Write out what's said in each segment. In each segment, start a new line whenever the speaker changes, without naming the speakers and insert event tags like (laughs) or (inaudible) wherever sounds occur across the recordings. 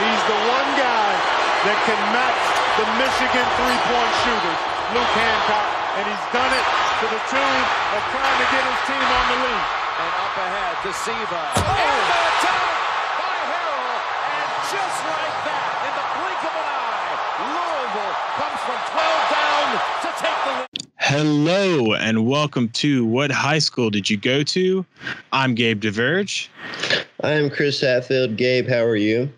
He's the one guy that can match the Michigan three-point shooters, Luke Hancock, and he's done it to the tune of trying to get his team on the lead.
And up ahead to Siva. Oh. And the attack by Harrell. And just like that, in the blink of an eye, Louisville comes from 12 down to take the lead.
Hello and welcome to What High School Did You Go To? I'm Gabe DeVerge.
I'm Chris Hatfield. Gabe, how are you?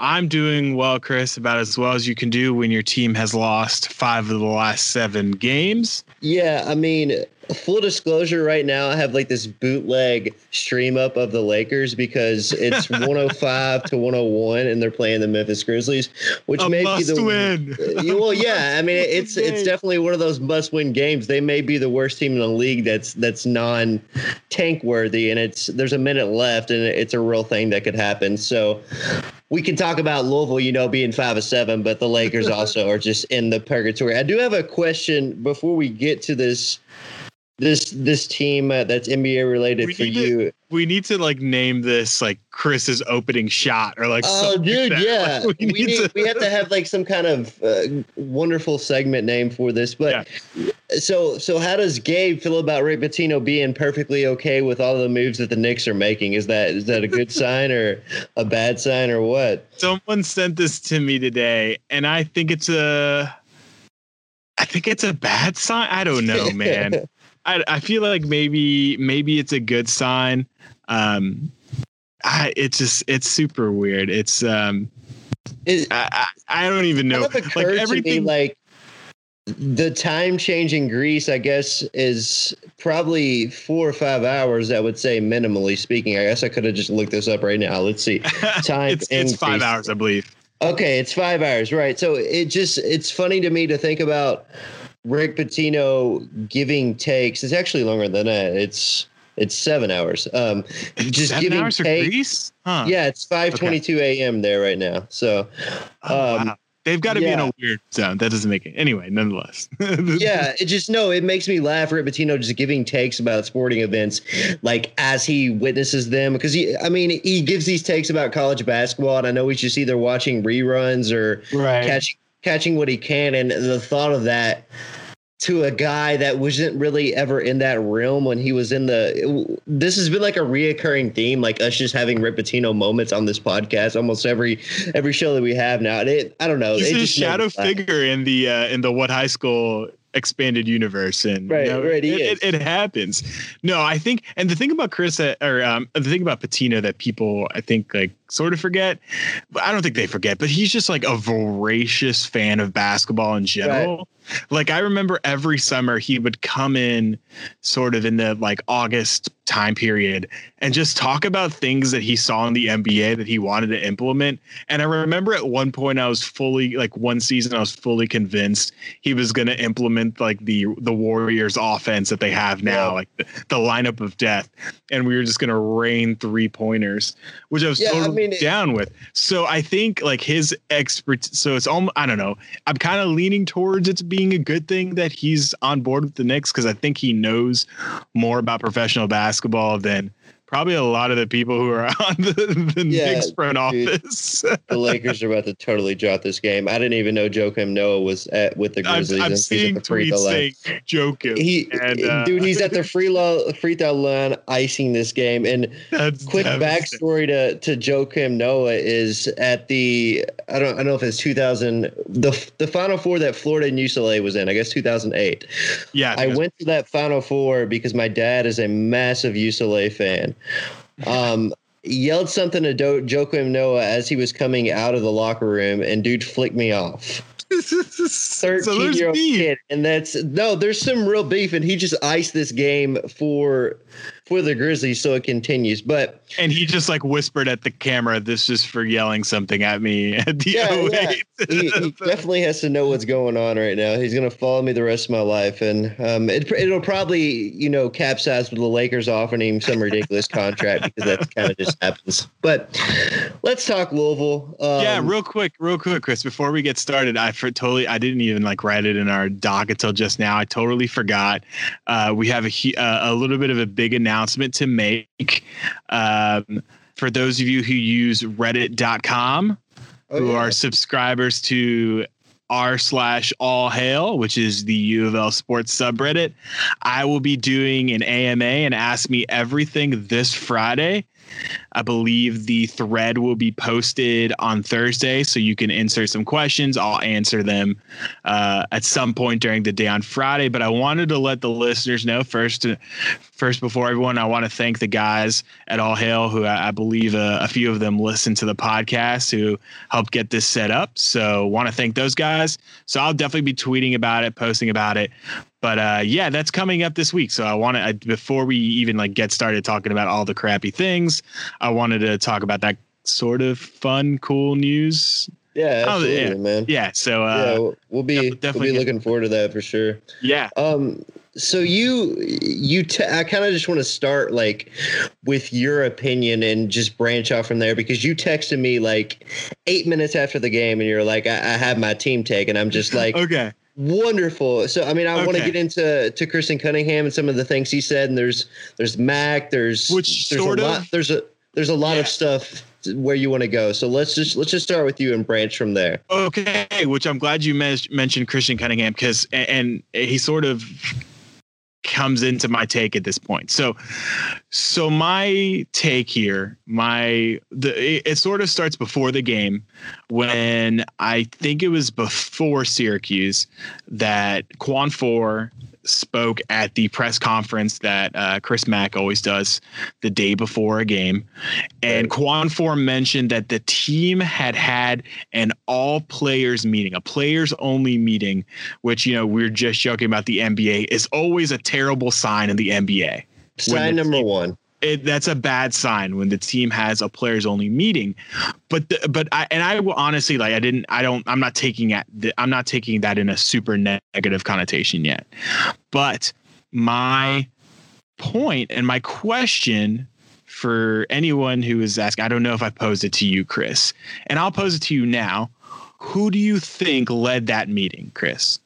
I'm doing well, Chris, about as well as you can do when your team has lost five of the last seven games.
Yeah, I mean, full disclosure right now, I have like this bootleg stream up of the Lakers because it's (laughs) 105 to 101 and they're playing the Memphis Grizzlies, which
A
may be the
win. (laughs)
well, yeah, I mean, it's it's definitely one of those must win games. They may be the worst team in the league that's that's non tank worthy, and it's there's a minute left, and it's a real thing that could happen. So we can talk about Louisville, you know, being five or seven, but the Lakers (laughs) also are just in the purgatory. I do have a question before we get to this this this team uh, that's NBA related
We
for
need to-
you.
We need to like name this like Chris's opening shot or like
Oh, dude,
like (laughs)
yeah.
Like,
we,
need
need,
to-
we have to have like some kind of uh, wonderful segment name for this. But so so how does Gabe feel about Rick Pitino being perfectly okay with all the moves that the Knicks are making? Is that is that a good (laughs) sign or a bad sign or what?
Someone sent this to me today, and I think it's a I think it's a bad sign. I don't know, man. (laughs) I, I feel like maybe maybe it's a good sign. Um, I it's just it's super weird. It's um
It
I I, I don't even know like
me
everything.
like the time change in Greece, I guess, is probably four or five hours. I would say, minimally speaking. I guess I could have just looked this up right now. Let's see. (laughs) time
it's it's five hours, I believe.
Okay, it's five hours, right? So it just it's funny to me to think about Rick Pitino giving takes. It's actually longer than that. It's it's seven hours. Um, just
Seven
giving
hours
takes.
Greece? Huh.
Yeah, it's five twenty two a.m. there right now. So
Oh,
um,
wow. They've got to be in a weird zone. That doesn't make it anyway. Nonetheless, (laughs)
yeah, it just no, it makes me laugh. Rick Pitino just giving takes about sporting events, like as he witnesses them, because he, I mean, he gives these takes about college basketball, and I know he's just either watching reruns or
right.
catching catching what he can and the thought of that to a guy that wasn't really ever in that realm when he was in the this has been like a reoccurring theme like us just having Rick Pitino moments on this podcast almost every every show that we have now and it I don't know
He's a shadow
makes me laugh.
figure in the uh, in the what high school expanded universe, and
Right,
you know,
right,
it, it, it happens. No, I think, and the thing about Chris, uh, or um, the thing about Pitino that people I think like sort of forget, I don't think they forget, but he's just like a voracious fan of basketball in general. Like I remember every summer he would come in sort of in the like August time period and just talk about things that he saw in the NBA that he wanted to implement. And I remember at one point I was fully like one season I was fully convinced he was going to implement like the the Warriors offense that they have now, like the, the lineup of death, and we were just going to rain three pointers, which I was
Yeah, I
totally
mean,
down with. So I think like his expert. So it's almost I don't know. I'm kind of leaning towards it's being a good thing that he's on board with the Knicks because I think he knows more about professional basketball than probably a lot of the people who are (laughs) on the, the
Yeah,
Knicks front
dude.
office.
the Lakers are about to totally drop this game I didn't even know Joakim Noah was at with the
I'm,
Grizzlies
I'm
at
seeing
the free
tweets saying Jokic.
he
and, uh,
dude he's at the free low free throw line icing this game and (laughs) quick backstory to to Joakim Noah is at the I don't I don't know if it's 2000 the the Final Four that Florida and UCLA was in I guess 2008.
Yeah,
I went to that Final Four because my dad is a massive UCLA fan. (laughs) Um, yelled something to Do- Joakim Noah as he was coming out of the locker room, and dude flicked me off. (laughs) 13
there's
year old
beef.
kid, and that's no. There's some real beef, and he just iced this game for for the Grizzlies, so it continues. But
And he just like whispered at the camera, "This is for yelling something at me (laughs) at the
Yeah,
08."
he, he definitely has to know what's going on right now. He's going to follow me the rest of my life, and um, it, it'll probably you know capsize with the Lakers offering him some ridiculous contract because that kind of just happens. But let's talk Louisville. Um,
yeah, real quick, real quick, Chris. Before we get started, I for totally, I didn't even like write it in our doc until just now. I totally forgot. Uh, we have a uh, a little bit of a big announcement to make. Um, for those of you who use Reddit.com, oh, who yeah. are subscribers to r slash all hail, which is the U of L sports subreddit. I will be doing an AMA and ask me everything this Friday. I believe the thread will be posted on Thursday, so you can insert some questions. I'll answer them uh, at some point during the day on Friday. But I wanted to let the listeners know first, first before everyone, I want to thank the guys at All Hail, who I, I believe a, a, few of them listen to the podcast, who helped get this set up. So want to thank those guys. So I'll definitely be tweeting about it, posting about it. But uh, yeah, that's coming up this week. So I want to before we even like get started talking about all the crappy things, I wanted to talk about that sort of fun, cool news.
Yeah, oh, absolutely, oh, yeah. man.
Yeah, so uh,
yeah, we'll be definitely we'll be looking forward to that for sure.
Yeah.
Um. So you you t- I kind of just want to start like with your opinion and just branch out from there because you texted me like eight minutes after the game and you're like I, I have my team take and I'm just like (laughs)
okay
Wonderful. So I mean, I okay. want to get into to Christian Cunningham and some of the things he said. And there's there's Mack. There's
which
there's
sort
a
of
lot, there's a there's a lot yeah. of stuff where you want to go. So let's just let's just start with you and branch from there.
Okay, which I'm glad you mentioned Christian Cunningham because and, and he sort of comes into my take at this point. So so my take here, my the it, it, sort of starts before the game when I think it was before Syracuse that Khwan Fore spoke at the press conference that uh, Chris Mack always does the day before a game. And Khwan Fore mentioned that the team had had an all players meeting, a players only meeting, which, you know, we are just joking about the NBA, is always a terrible sign in the NBA.
Sign number team, one
it, that's a bad sign when the team has a players only meeting. But the, but I and I will honestly like I didn't I don't I'm not taking at I'm not taking that in a super negative connotation yet. But my point and my question for anyone who is asking, I don't know if I posed it to you, Chris, and I'll pose it to you now. Who do you think led that meeting, Chris?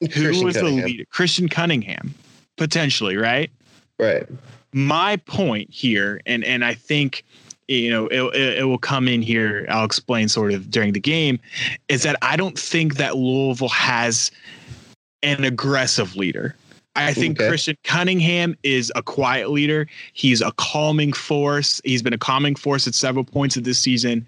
Christian who was Cunningham. the leader? Christian Cunningham, potentially, right?
Right
my point here, and and I think you know it, it will come in here. I'll explain sort of during the game, is that I don't think that Louisville has an aggressive leader. I think okay. Christian Cunningham is a quiet leader. He's a calming force. He's been a calming force at several points of this season.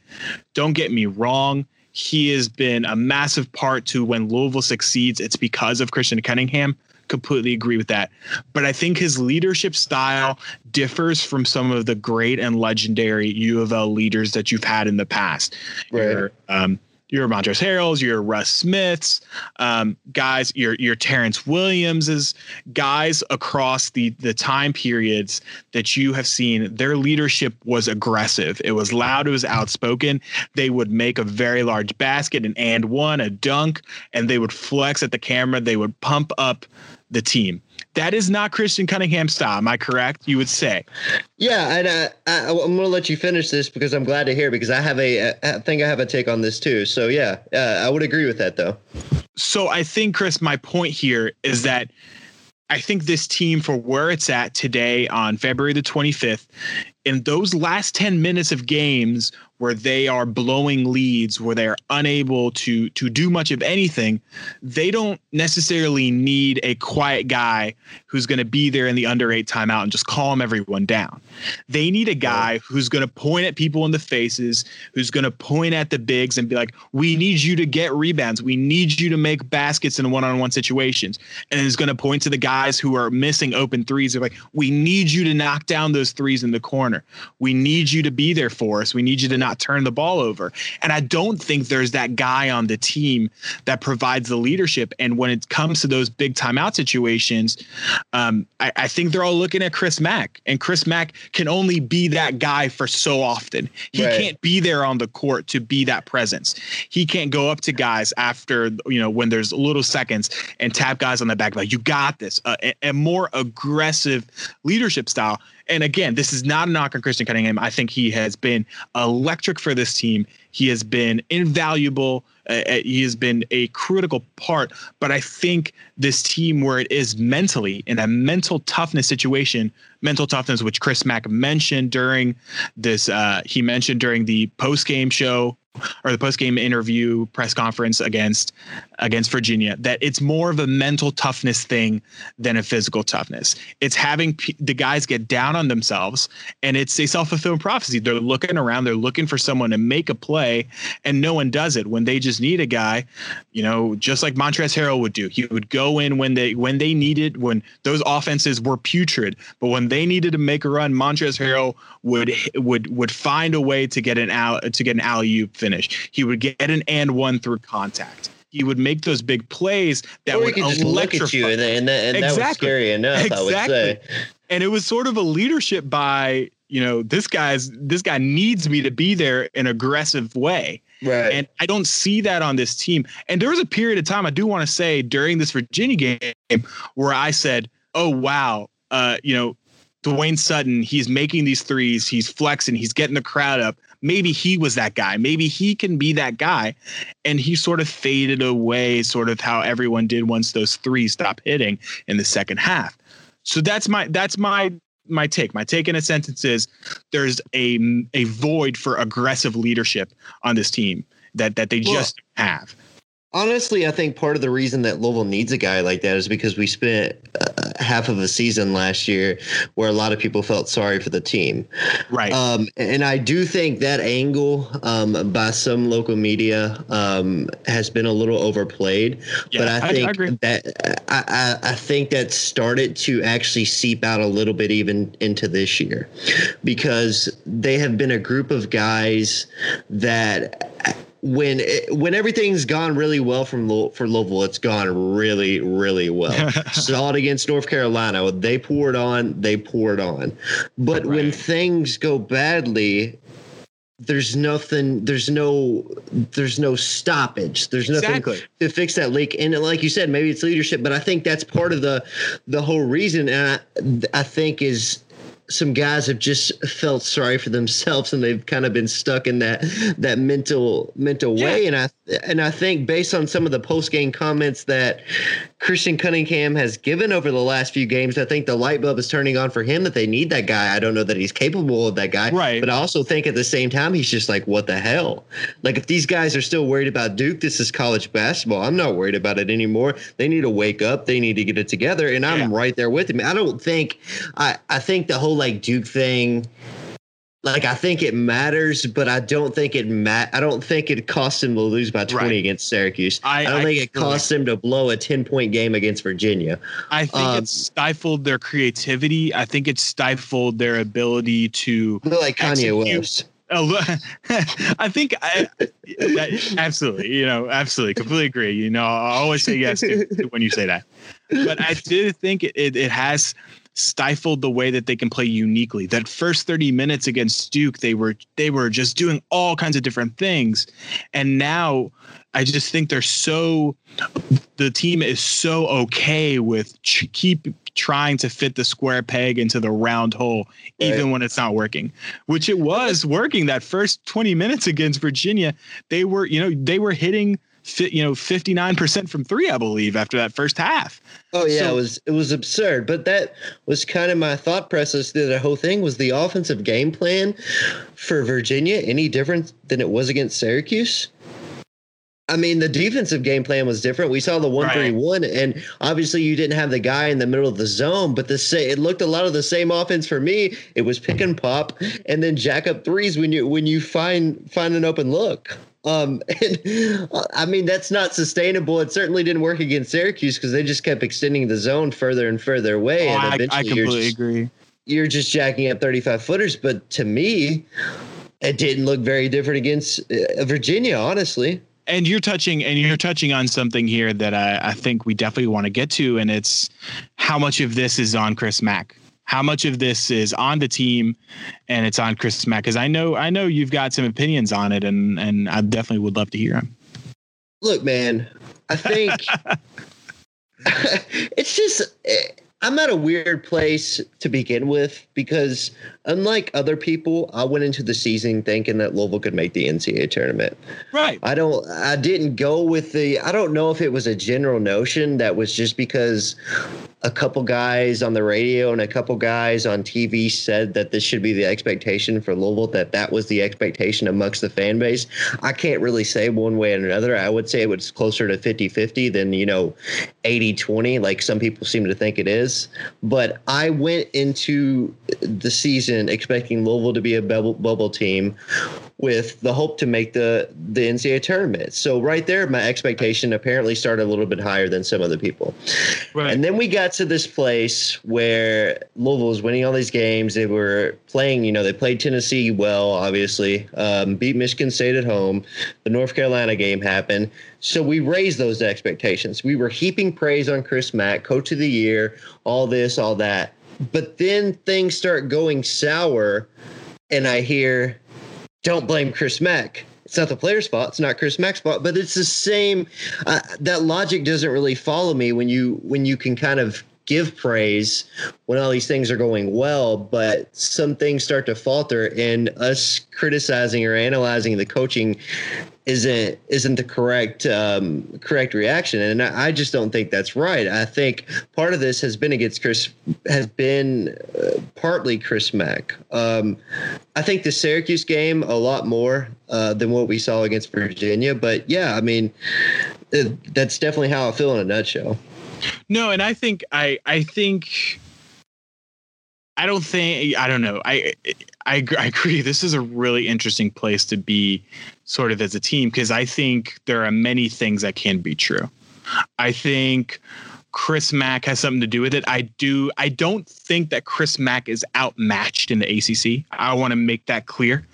Don't get me wrong. He has been a massive part to when Louisville succeeds. It's because of Christian Cunningham completely agree with that. But I think his leadership style differs from some of the great and legendary U of L leaders that you've had in the past. Right. Your, um, your Montrezl Harrell's, your Russ Smiths, um, guys, your your Terrence Williams's, guys across the the time periods that you have seen, their leadership was aggressive. It was loud. It was outspoken. They would make a very large basket, an and one, a dunk, and they would flex at the camera. They would pump up the team. That is not Christian Cunningham style. Am I correct? You would say.
Yeah, and uh, I, am going to let you finish this because I'm glad to hear because I have a I think I have a take on this too. So yeah, uh, I would agree with that though.
So I think Chris, my point here is that I think this team for where it's at today on February the 25th in those last 10 minutes of games where they are blowing leads where they're unable to to do much of anything they don't necessarily need a quiet guy who's going to be there in the under eight timeout and just calm everyone down. They need a guy who's going to point at people in the faces who's going to point at the bigs and be like we need you to get rebounds. We need you to make baskets in one-on-one situations. And is going to point to the guys who are missing open threes. They're like we need you to knock down those threes in the corner. We need you to be there for us. We need you to not turn the ball over. And I don't think there's that guy on the team that provides the leadership. And when it comes to those big timeout situations, um, I, I, think they're all looking at Chris Mack, and Chris Mack can only be that guy for so often. He right. can't be there on the court to be that presence. He can't go up to guys after you know when there's little seconds and tap guys on the back like you got this. Uh, a, a more aggressive leadership style and again, this is not a knock on Christian Cunningham. I think he has been electric for this team. He has been invaluable. Uh, uh, he has been a critical part. But I think this team, where it is mentally in a mental toughness situation, mental toughness, which Chris Mack mentioned during this, uh, he mentioned during the post game show or the post game interview press conference against against Virginia that it's more of a mental toughness thing than a physical toughness. It's having p- the guys get down on themselves, and it's a self fulfilling prophecy. They're looking around, they're looking for someone to make a play, and no one does it when they just need a guy. You know, just like Montrezl Harrell would do. He would go in when they when they needed when those offenses were putrid, but when they needed to make a run, Montrezl Harrell would would would find a way to get an out to get an alley oop finish. He would get an and one through contact. He would make those big plays that
or
would
just look at you, and, and, that, and
exactly.
that was scary enough. Exactly. I would say.
And it was sort of a leadership by you know this guy's this guy needs me to be there in aggressive way.
Right.
And I don't see that on this team. And there was a period of time I do want to say during this Virginia game where I said, "Oh wow, uh, you know, Dwayne Sutton, he's making these threes, he's flexing, he's getting the crowd up. Maybe he was that guy. Maybe he can be that guy." And he sort of faded away, sort of how everyone did once those threes stopped hitting in the second half. So that's my that's my my take. My take in a sentence is there's a a void for aggressive leadership on this team that that they
Well,
just have.
Honestly, I think part of the reason that Louisville needs a guy like that is because we spent uh, half of a season last year where a lot of people felt sorry for the team.
Right.
Um, and I do think that angle um, by some local media um, has been a little overplayed.
Yeah,
but
I-
I
I
think that I, I, I think that started to actually seep out a little bit even into this year because they have been a group of guys that when when everything's gone really well from for Louisville, it's gone really really well. (laughs) Saw it against North Carolina. They poured on. They poured on. But when things go badly, there's nothing. There's no. There's no stoppage. There's nothing
Exactly.
to fix that leak. And like you said, maybe it's leadership, but I think that's part of the the whole reason. And I, I think is some guys have just felt sorry for themselves and they've kind of been stuck in that that mental mental way. And i and i think based on some of the post game comments that christian cunningham has given over the last few games i think the light bulb is turning on for him that they need that guy. I don't know that he's capable of that guy
Right.
but i also think at the same time he's just like what the hell? Like if these guys are still worried about duke this is college basketball. I'm not worried about it anymore. They need to wake up. They need to get it together. And i'm
Yeah.
right there with him. I don't think i i think the whole like duke thing like I think it matters, but I don't think it mat. I don't think it cost him to lose by twenty
Right.
against Syracuse.
I-
I, don't
I
think it cost him to blow a ten point game against Virginia.
I think
Um,
it stifled their creativity. I think it stifled their ability to.
Like Kanye
Execute.
West. (laughs)
I think I, that, absolutely, you know, absolutely, completely agree. You know, I always say yes to, to when you say that, but I do think it, it, it has stifled the way that they can play uniquely. That first 30 minutes against Duke, they were they were just doing all kinds of different things. And now I just think they're so the team is so okay with ch- keep trying to fit the square peg into the round hole even
Right.
when it's not working which it was working that first 20 minutes against Virginia they were you know they were hitting you know 59% from 3 I believe after that first half
Oh yeah,
So-
it was it was absurd. But that was kind of my thought process through the whole thing. Was the offensive game plan for Virginia any different than it was against Syracuse? I mean, the defensive game plan was different. We saw the one three one, and obviously you didn't have the guy in the middle of the zone. But the sa- it looked a lot of the same offense for me. It was pick and pop, and then jack up threes when you when you find find an open look. Um, (laughs) and I mean that's not sustainable. It certainly didn't work against Syracuse because they just kept extending the zone further and further away.
Oh,
and
I, I
eventually you're
completely
just,
agree
you're just jacking up 35 footers. But to me, it didn't look very different against uh, Virginia, honestly.
and you're touching and you're touching on something here that I, I think we definitely want to get to and it's how much of this is on Chris Mack how much of this is on the team and it's on Chris Mack because I know I know you've got some opinions on it and and I definitely would love to hear them
Look, man, I think (laughs) it's just I'm at a weird place to begin with because unlike other people, I went into the season thinking that Louisville could make the NCAA tournament.
right
I don't I didn't go with the I don't know if it was a general notion that was just because a couple guys on the radio and a couple guys on TV said that this should be the expectation for Louisville, that that was the expectation amongst the fan base. I can't really say one way or another. I would say it was closer to 50 50 than, you know, 80 20, like some people seem to think it is. But I went into the season expecting Louisville to be a bubble, bubble team with the hope to make the the NCAA tournament. So right there, my expectation apparently started a little bit higher than some other people. Right. And then we got to this place where Louisville was winning all these games. They were playing, you know, they played Tennessee well, obviously, um, beat Michigan State at home. The North Carolina game happened. So we raised those expectations. We were heaping praise on Chris Mack, coach of the year, all this, all that. But then things start going sour, and I hear don't blame Chris Mack. It's not the player's fault. It's not Chris Mack's fault, but it's the same. Uh, that logic doesn't really follow me when you when you can kind of give praise when all these things are going well, but some things start to falter, and us criticizing or analyzing the coaching isn't isn't the correct um, correct reaction, and I, just don't think that's right. I think part of this has been against Chris has been uh, partly Chris Mack. Um, I think the Syracuse game a lot more uh, than what we saw against Virginia, but yeah, I mean it, that's definitely how I feel in a nutshell.
No, and I think I I think I don't think I don't know. I I, I agree. This is a really interesting place to be, sort of as a team, because I think there are many things that can be true. I think Chris Mack has something to do with it. I do. I don't think that Chris Mack is outmatched in the ACC. I want to make that clear,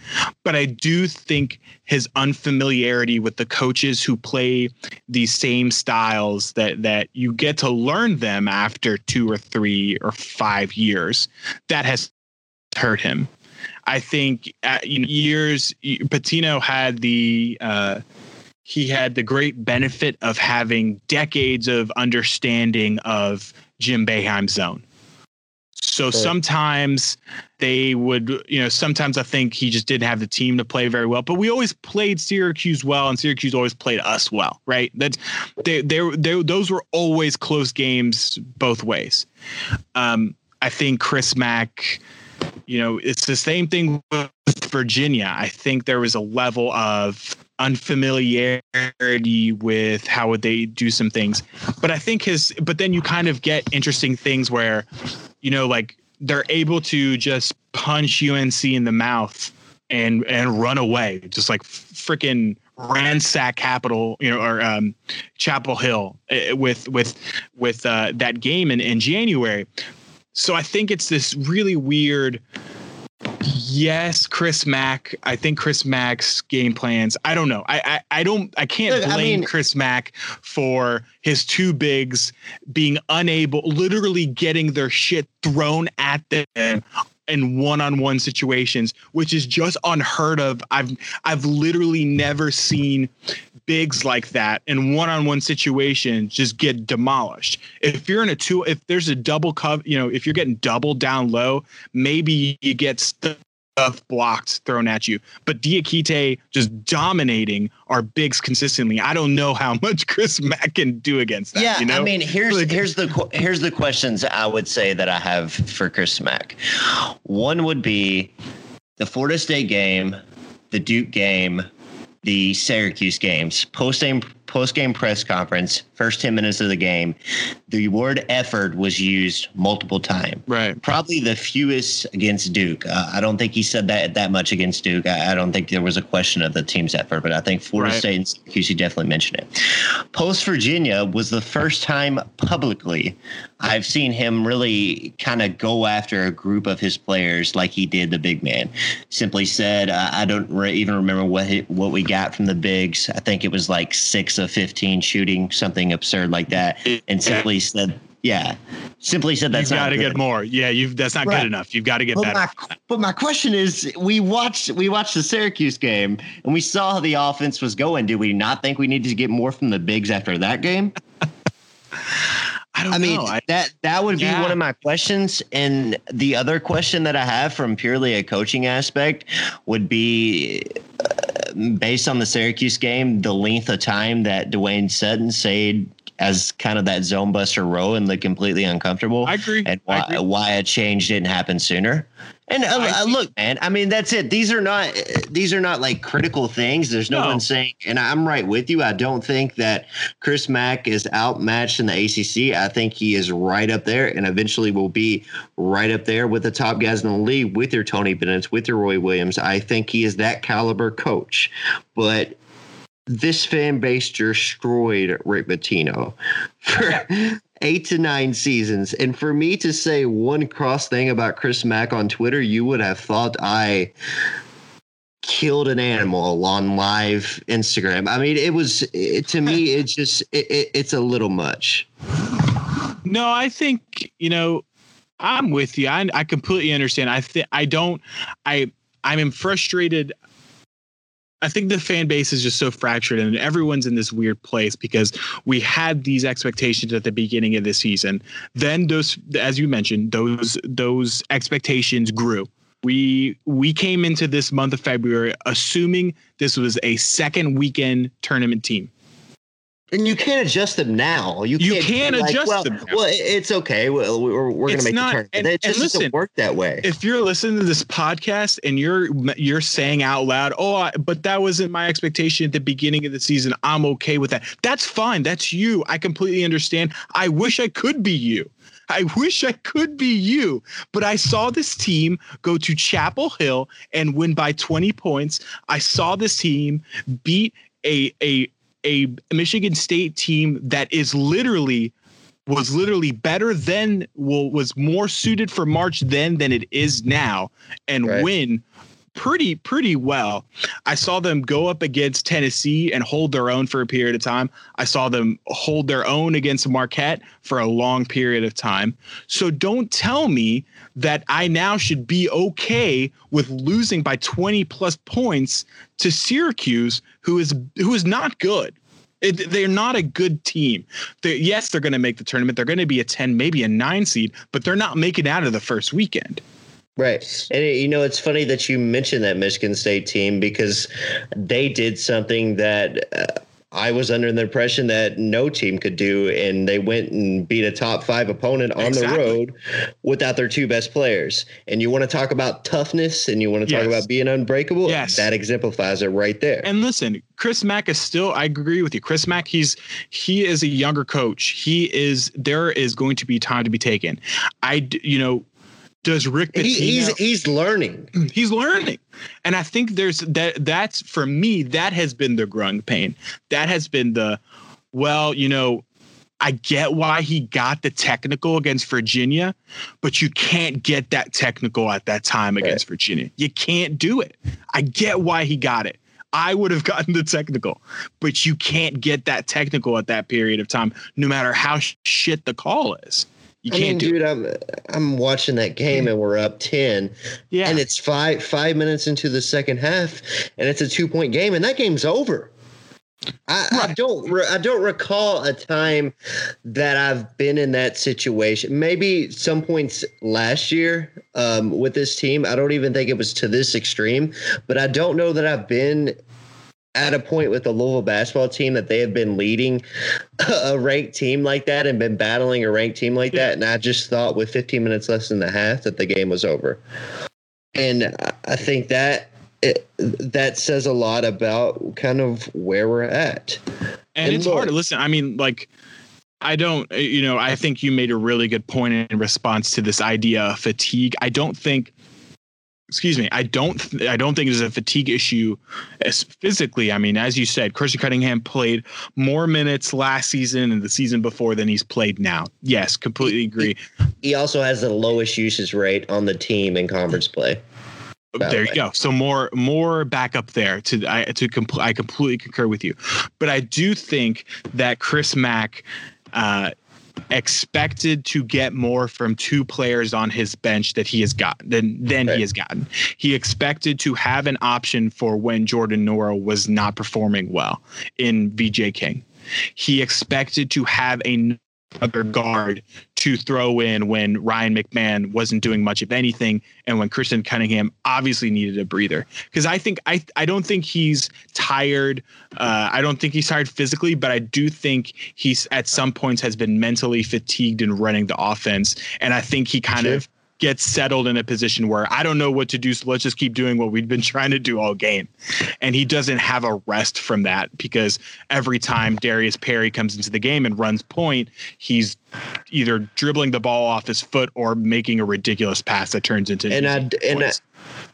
but I do think his unfamiliarity with the coaches who play these same styles that that you get to learn them after two or three or five years that has hurt him. I think at, you know, years Pitino had the. Uh, he had the great benefit of having decades of understanding of Jim Boeheim's zone. So sure. sometimes they would, you know, sometimes I think he just didn't have the team to play very well. But we always played Syracuse well, and Syracuse always played us well, right? That's they they they those were always close games both ways. Um, I think Chris Mack, you know, it's the same thing with Virginia. I think there was a level of unfamiliarity with how would they do some things. But I think his but then you kind of get interesting things where, you know, like they're able to just punch UNC in the mouth and and run away, just like freaking ransack Capital, you know, or um, Chapel Hill eh, with with with uh, that game in in January. So I think it's this really weird Yes, Chris Mack. I think Chris Mack's game plans. I don't know. I I, I don't. I can't blame I mean, Chris Mack for his two bigs being unable, literally getting their shit thrown at them in one-on-one situations, which is just unheard of. I've I've literally never seen bigs like that in one-on-one situations just get demolished. If you're in a two, if there's a double cover, you know, if you're getting double down low, maybe you get stuff blocks thrown at you. But Diakite just dominating our bigs consistently. I don't know how (laughs) much Chris Mack can do against that.
Yeah,
you know?
I mean, here's like, here's the here's the questions I would say that I have for Chris Mack. One would be the Florida State game, the Duke game, the Syracuse games, post game post game press conference, first 10 minutes of the game, the word effort was used multiple times.
Right.
Probably the fewest against Duke. Uh, I don't think he said that that much against Duke. I, I, don't think there was a question of the team's effort, but I think Florida right. State and Syracuse, definitely mentioned it. Post Virginia was the first time publicly I've seen him really kind of go after a group of his players like he did the big man. Simply said, uh, I don't re- even remember what he, what we got from the bigs. I think it was like six of 15 shooting, something absurd like that. And simply said, yeah, simply said that's
you got to get more. Yeah, you've that's not right. good enough. You've got to get but better.
My, but my question is, we watched we watched the Syracuse game and we saw how the offense was going. Do we not think we needed to get more from the bigs after that game? (laughs)
I don't
I
mean,
know. that that would yeah. be one of my questions. And the other question that I have from purely a coaching aspect would be uh, based on the Syracuse game, the length of time that Dwayne Sutton stayed as kind of that zone buster role and look completely uncomfortable.
I agree.
And why,
agree.
why a change didn't happen sooner. And uh, uh, look, man. I mean, that's it. These are not these are not like critical things. There's no, no, one saying, and I'm right with you. I don't think that Chris Mack is outmatched in the ACC. I think he is right up there, and eventually will be right up there with the top guys in the league, with your Tony Bennett, with your Roy Williams. I think he is that caliber coach. But this fan base destroyed Rick Pitino for eight to nine seasons. And for me to say one cross thing about Chris Mack on Twitter, you would have thought I killed an animal on live Instagram. I mean, it was it, to me, it's just it, it, it's a little much.
No, I think you know, I'm with you. I, I completely understand. I think I don't. I I'm frustrated I think the fan base is just so fractured and everyone's in this weird place because we had these expectations at the beginning of the season. Then those as you mentioned, those those expectations grew. We we came into this month of February assuming this was a second weekend tournament team.
And you can't adjust them now. You
can't,
you
can't
like,
adjust
well,
them. Now.
Well, it's okay. Well, we're, we're going to make not, the tournament. And, it just listen, doesn't work that way.
If you're listening to this podcast and you're you're saying out loud, "Oh, I, but that wasn't my expectation at the beginning of the season. I'm okay with that." That's fine. That's you. I completely understand. I wish I could be you. I wish I could be you, but I saw this team go to Chapel Hill and win by 20 points. I saw this team beat a a a Michigan State team that is literally was literally better then well, was more suited for March then than it is now and right. win pretty pretty well. I saw them go up against Tennessee and hold their own for a period of time. I saw them hold their own against Marquette for a long period of time. So don't tell me that I now should be okay with losing by 20 plus points to Syracuse who is who is not good. It, they're not a good team. They're, yes, they're going to make the tournament. They're going to be a 10, maybe a 9 seed, but they're not making out of the first weekend.
Right. And you know, it's funny that you mentioned that Michigan State team because they did something that uh, I was under the impression that no team could do, and they went and beat a top five opponent on exactly. the road without their two best players. And you want to talk about toughness and you want to talk yes. about being unbreakable?
Yes.
That exemplifies it right there.
And listen, Chris Mack is still, I agree with you. Chris Mack, he's he is a younger coach. He is there is going to be time to be taken. I you know, does Rick Pitino,
he, he's he's learning. (clears throat)
He's learning. And I think there's that that's for me that has been the growing pain. That has been the well, you know, I get why he got the technical against Virginia, but you can't get that technical at that time against right. Virginia. You can't do it. I get why he got it. I would have (laughs) gotten the technical, but you can't get that technical at that period of time, no matter how shit the call is. You can't, I mean,
dude. I'm I'm watching that game and we're up ten.
Yeah,
and it's five five minutes into the second half, and it's a two point game, and that game's over. I, right. I don't I don't recall a time that I've been in that situation. Maybe some points last year um, with this team. I don't even think it was to this extreme, but I don't know that I've been at a point with the Louisville basketball team that they have been leading a ranked team like that and been battling a ranked team like that. And I just thought with 15 minutes less than the half that the game was over. And I think that it, that says a lot about kind of where we're at.
And, and it's look, hard to listen. I mean, like, I don't, you know, I think you made a really good point in response to this idea of fatigue. I don't think excuse me, I don't th- I don't think it's a fatigue issue as physically. I mean, as you said, Christian Cunningham played more minutes last season and the season before than he's played now. Yes, completely agree.
He, also has the lowest usage rate on the team in conference play.
There you go. So more more back up there to I to compl- I completely concur with you, but I do think that Chris Mack uh, expected to get more from two players on his bench that he has gotten than than right. he has gotten. He expected to have an option for when Jordan Nwora was not performing well in VJ King. He expected to have a other guard to throw in when Ryan McMahon wasn't doing much of anything and when Christian Cunningham obviously needed a breather. Because I think I I don't think he's tired. Uh, I don't think he's tired physically, but I do think he's at some points has been mentally fatigued in running the offense. And I think he kind sure. of gets settled in a position where I don't know what to do. So let's just keep doing what we've been (laughs) trying to do all game. And he doesn't have a rest from that because every time Darius Perry comes into the game and runs point, he's either dribbling the ball off his foot or making a ridiculous pass that turns into
and I and I,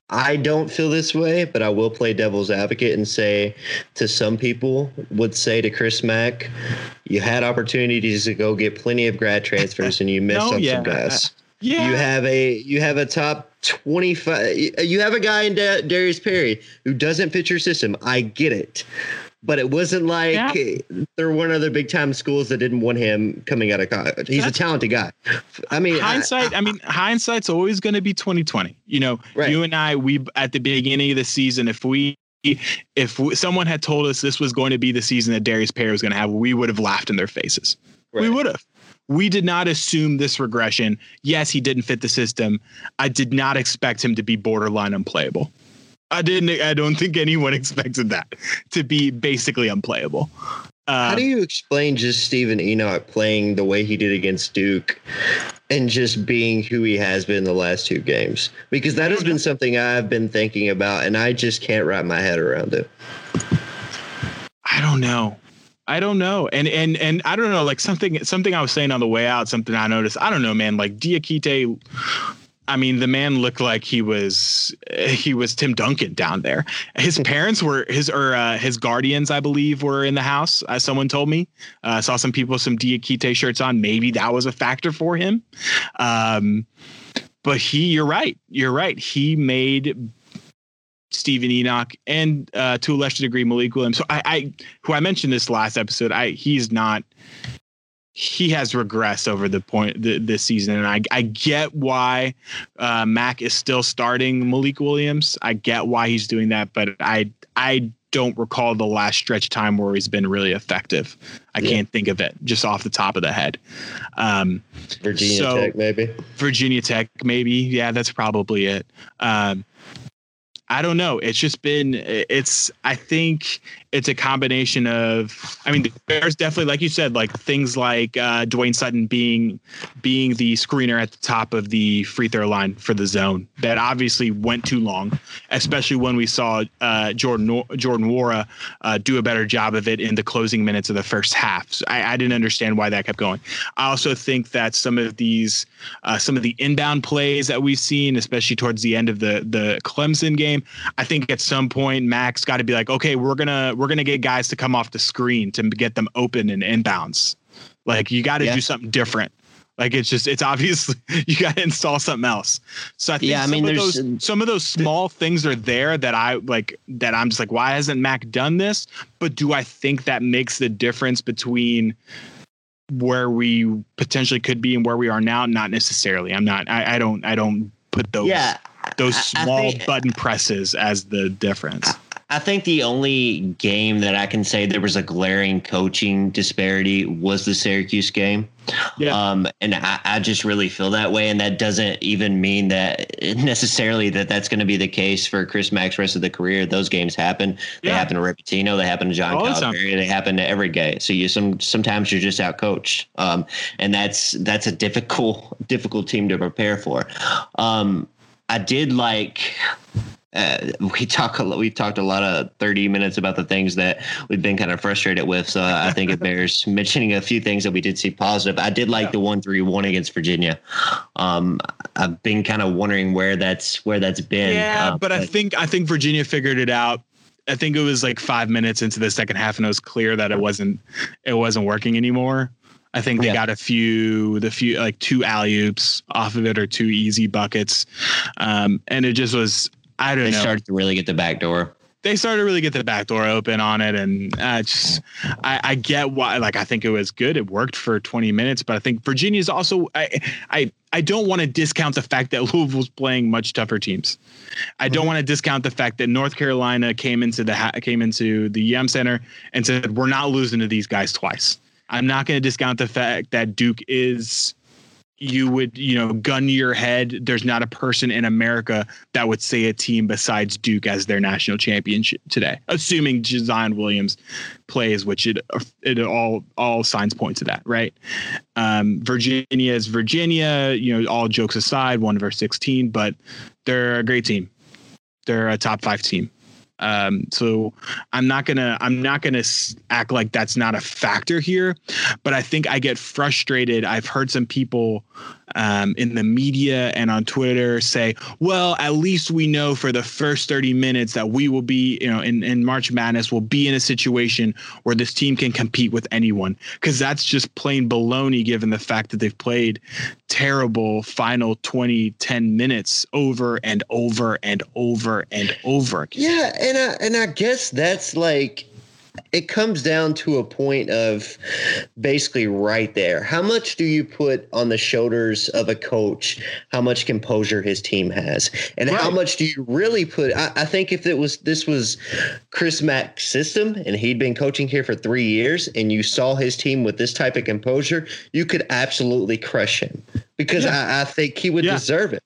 I don't feel this way, but I will play devil's advocate and say to some people would say to Chris Mack, you had opportunities to go get plenty of grad transfers and you missed (laughs) no, on yeah. some guys. Yeah. You have a you have a top 25 you have a guy in da- Darius Perry who doesn't fit your system. I get it. But it wasn't like yeah. there were one other big time schools that didn't want him coming out of college. He's That's, a talented guy. I mean,
hindsight. I, I, I mean, hindsight's always going to be twenty twenty. You know, right. you and I, we at the beginning of the season, if we if someone had told us this was going to be the season that Darius Perry was going to have, we would have laughed in their faces. Right. We would have we did not assume this regression. Yes, he didn't fit the system. I did not expect him to be borderline unplayable. I didn't. I don't think anyone (laughs) expected that to be basically unplayable.
Uh, How do you explain just Steven Enoch playing the way he did against Duke and just being who he has been the last two games? Because that has been something I've been thinking about, and I just can't wrap my head around it.
I don't know. I don't know. And and and I don't know, like something something I was saying on the way out, something I noticed. I don't know, man. Like Diakite I mean, the man looked like he was he was Tim Duncan down there. His (laughs) parents were his or uh, his guardians, I believe, were in the house. As someone told me, uh, I saw some people with some Diakite shirts on. Maybe that was a factor for him. Um, but he, you're right. You're right. He made Steven Enoch and uh, to a lesser degree Malik Williams. So I, I, who I mentioned this last episode, I he's not he has regressed over the point the, this season, and I I get why uh, Mack is still starting Malik Williams. I get why he's doing that, but I I don't recall the last stretch of time where he's been really effective. I yeah. can't think of it just off the top of the head. Um,
Virginia so, Tech, maybe.
Virginia Tech, maybe. Yeah, that's probably it. Um, I don't know. It's just been, it's, I think it's a combination of, I mean, there's definitely, like you said, like things like uh, Dwayne Sutton being, being the screener at the top of the free throw line for the zone. That obviously went too long, especially when we saw uh, Jordan, Jordan Nwora uh, do a better job of it in the closing minutes of the first half. So I, I, didn't understand why that kept going. I also think that some of these, uh, some of the inbound plays that we've seen, especially towards the end of the, the Clemson game. I think at some point Mack's got to be like, okay, we're gonna we're gonna get guys to come off the screen to get them open and inbounds. Like you got to yeah. do something different. Like it's just it's obviously (laughs) you got to install something else. So I think yeah, I mean, there's those, some of those small things are there that I like that I'm just like, why hasn't Mack done this? But do I think that makes the difference between where we potentially could be and where we are now? Not necessarily. I'm not. I, I don't. I don't put those.
Yeah,
those small think, button presses as the difference.
I think the only game that I can say there was a glaring coaching disparity was the Syracuse game. Yeah. Um, and I, I just really feel that way. And that doesn't even mean that (laughs) necessarily that that's going to be the case for Chris Mack's rest of the career. Those games happen. They yeah. happen to Rick Pitino. They happen to John All Calipari. They happen to every guy. So you some sometimes you're just out coached. Um, and that's that's a difficult (laughs) difficult team to prepare for. Um, I did like. Uh, we talk a lot. We talked a lot of thirty minutes about the things that we've been kind of frustrated with. So I think it bears (laughs) mentioning a few things that we did see positive. I did like yeah. the one three one against Virginia. Um, I've been kind of wondering where that's where that's been.
Yeah, uh, but, but I think I think Virginia figured it out. I think it was like five minutes into the second half, and it was clear that it wasn't it wasn't working anymore. I think they yeah. got a few, the few like two alley oops off of it or two easy buckets, um, and it just was. I don't
they
know.
They started to really get the back door.
They started to really get the back door open on it, and uh, just I, I get why. Like I think it was good. It worked for 20 minutes, but I think Virginia's also. I I I don't want to discount the fact that (laughs) Louisville's playing much tougher teams. I don't want to discount the fact that North Carolina came into the came into the Yum Center and said we're not losing to these guys twice I'm not going to discount the fact that Duke is you would, you know, gun your head. There's not a person in America that would say a team besides Duke as their national championship today, assuming Zion Williamson plays, which it it all all signs point to that, right? Um, Virginia is Virginia. You know, all jokes aside, one verse sixteen, but they're a great team. They're a top five team. Um, so I'm not gonna I'm not gonna act like that's not a factor here, but I think I get frustrated. I've heard some people um, in the media and on Twitter say, well, at least we know for the first 30 minutes that we will be, you know, in, in March Madness, we'll be in a situation where this team can compete with anyone. Because that's just plain baloney given the fact that they've played terrible final 20, 10 minutes over and over and over and over.
Yeah. And I, and I guess that's like, it comes down to a point of basically right there. How much do you put on the shoulders of a coach? How much composure his team has, and right. how much do you really put? I, I, think if it was this was Chris Mack's system and he'd been coaching here for three years, and you saw his team with this type of composure, you could absolutely crush him because yeah. I, I, think he would yeah. deserve it.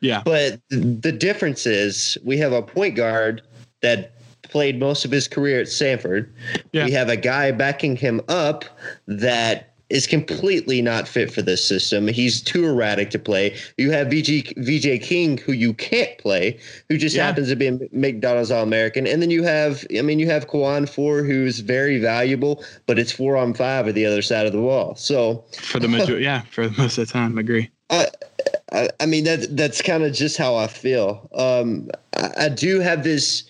Yeah.
But the difference is we have a point guard that played most of his career at Stanford. Yeah. We have a guy backing him up that is completely not fit for this system. He's too erratic to play. You have VG, VJ King, who you can't play, who just yeah. happens to be a McDonald's All American. And then you have, I mean, you have Khwan Fore, who's very valuable, but it's four on five at the other side of the wall. So
for the majority, yeah, for (laughs) most of the time, I agree.
I, I, I mean that that's kind of just how I feel. Um, I, I do have this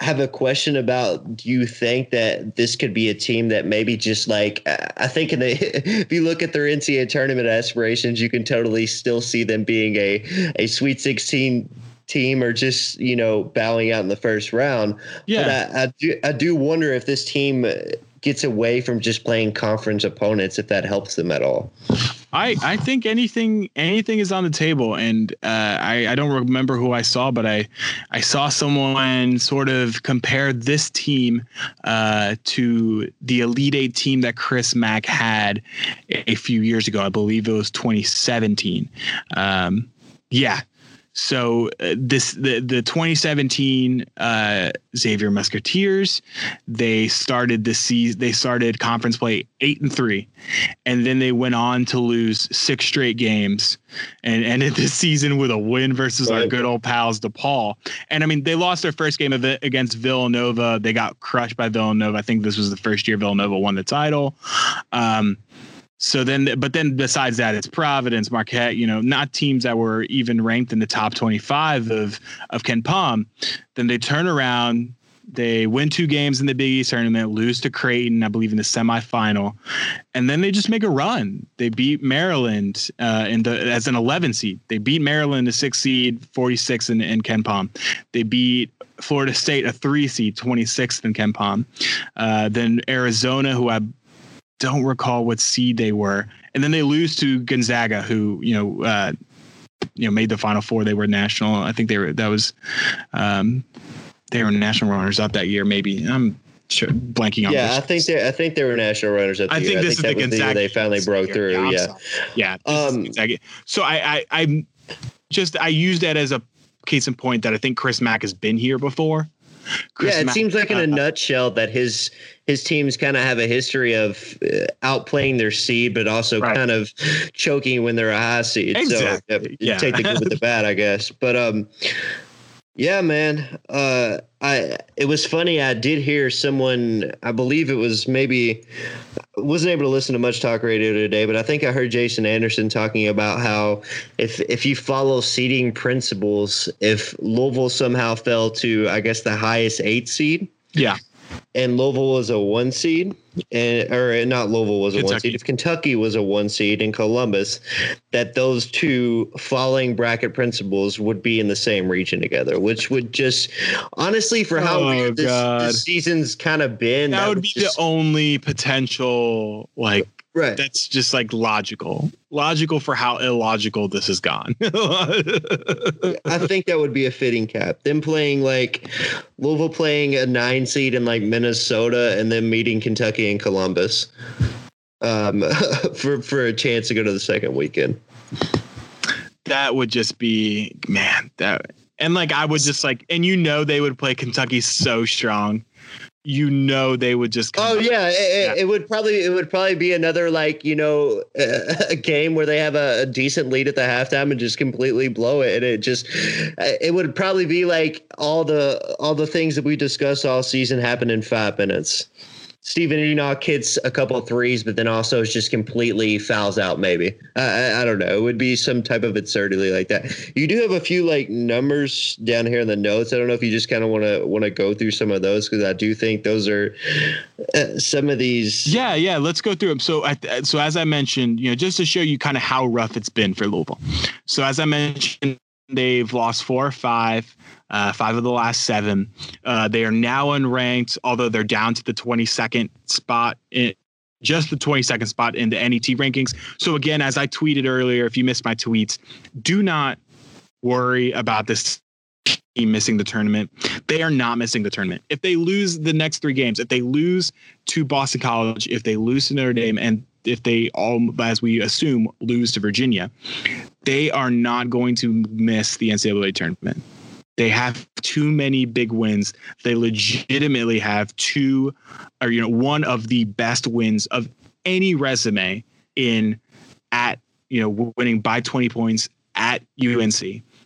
have a question about do you think that this could be a team that maybe just like I think in the (laughs) if you look at their NCAA tournament aspirations, you can totally still see them being a a Sweet 16 team or just you know bowing out in the first round. Yeah, but I, I do I do wonder if this team gets away from just playing conference opponents if that helps them at all.
I, I think anything anything is on the table, and uh, I I don't remember who I saw, but I I saw someone sort of compare this team uh, to the Elite Eight team that Chris Mack had a few years ago. I believe it was 2017. Um, yeah, so uh, this the the 2017 uh, Xavier Musketeers they started the season they started conference play eight and three, and then they went on to lose six straight games and ended (laughs) this season with a win versus right. our good old pals DePaul. And I mean they lost their first game of it against Villanova. They got crushed by Villanova. I think this was the first year Villanova won the title. Um, so then, but then besides that, it's Providence, Marquette, you know, not teams that were even ranked in the top 25 of, of KenPom. Then they turn around, they win two games in the Big East tournament, lose to Creighton, I believe, in the semifinal, and then they just make a run. They beat Maryland uh, in the as an 11 seed. They beat Maryland, a six seed, 46 in, in KenPom. They beat Florida State, a three seed, 26th in KenPom. Uh, then Arizona, who I don't recall what seed they were, and then they lose to Gonzaga, who you know, uh, you know, made the Final Four. They were national. I think they were. That was, um, they were national runners up that year. Maybe I'm sure, blanking on.
Yeah, I think they. I think they were national runners up.
I think
year.
this I think is the Gonzaga.
The they finally broke through. Yeah,
yeah. yeah um, so I, I, I'm just I use that as a case in point that I think Chris Mack has been here before.
Chris yeah, it Mack, seems like in a uh, nutshell that his his teams kind of have a history of uh, outplaying their seed, but also right. kind of choking when they're a high seed.
Exactly. So
yeah, take the good with the (laughs) bad, I guess. But um, yeah, man. Uh, I it was funny. I did hear someone. I believe it was maybe wasn't able to listen to much talk radio today, but I think I heard Jason Anderson talking about how if if you follow seeding principles, if Louisville somehow fell to I guess the highest eight seed,
yeah,
and Louisville was a one seed, and or not Louisville was a Kentucky. one seed. If Kentucky was a one seed in Columbus, that those two following bracket principles would be in the same region together, which would just honestly for how oh, this, this, season's kind of been,
that, that would be just, the only potential like
Right.
That's just like logical. Logical for how illogical this has gone. (laughs)
I think that would be a fitting cap. Them playing like Louisville playing a nine seed in like Minnesota and then meeting Kentucky and Columbus. um, (laughs) for for a chance to go to the second weekend.
That would just be man. That and like I would just like, and you know they would play Kentucky so strong. You know they would just.
Oh yeah it, yeah, it, would probably it would probably be another like you know (laughs) a game where they have a, a, decent lead at the halftime and just completely blow it, and it just uh, it would probably be like all the all the things that we discussed all season happen in five minutes. Steven Enoch hits a couple of threes, but then also just completely fouls out. Maybe I, I don't know. It would be some type of absurdity like that. You do have a few like numbers down here in the notes. I don't know if you just kind of want to want to go through some of those because I do think those are uh, some of these.
Yeah, yeah. Let's go through them. So, so as I mentioned, you know, just to show you kind of how rough it's been for Louisville. So as I mentioned, they've lost four or five uh, five of the last seven. Uh, they are now unranked, although they're down to the 22nd spot in just the 22nd spot in the NET rankings. So again, as I tweeted earlier, if you missed my tweets, do not worry about this team missing the tournament. They are not missing the tournament. If they lose the next three games, if they lose to Boston College, if they lose to Notre Dame, and if they all, as we assume, lose to Virginia, they are not going to miss the NCAA tournament. They have too many big wins. They legitimately have two, or you know, one of the best wins of any resume in at you know winning by 20 points at UNC,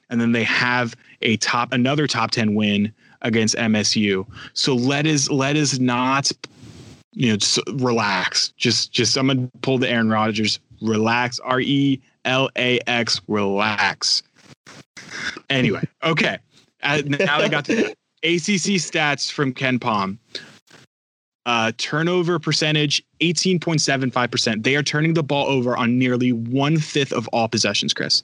and then they have a top another top 10 win against MSU. So let us let us not you know just relax. Just just I'm gonna pull the Aaron Rodgers relax R E L A X relax. Anyway, okay. Uh, now they got to ACC stats from KenPom. Uh, turnover percentage 18.75%. They are turning the ball over on nearly one fifth of all possessions, Chris.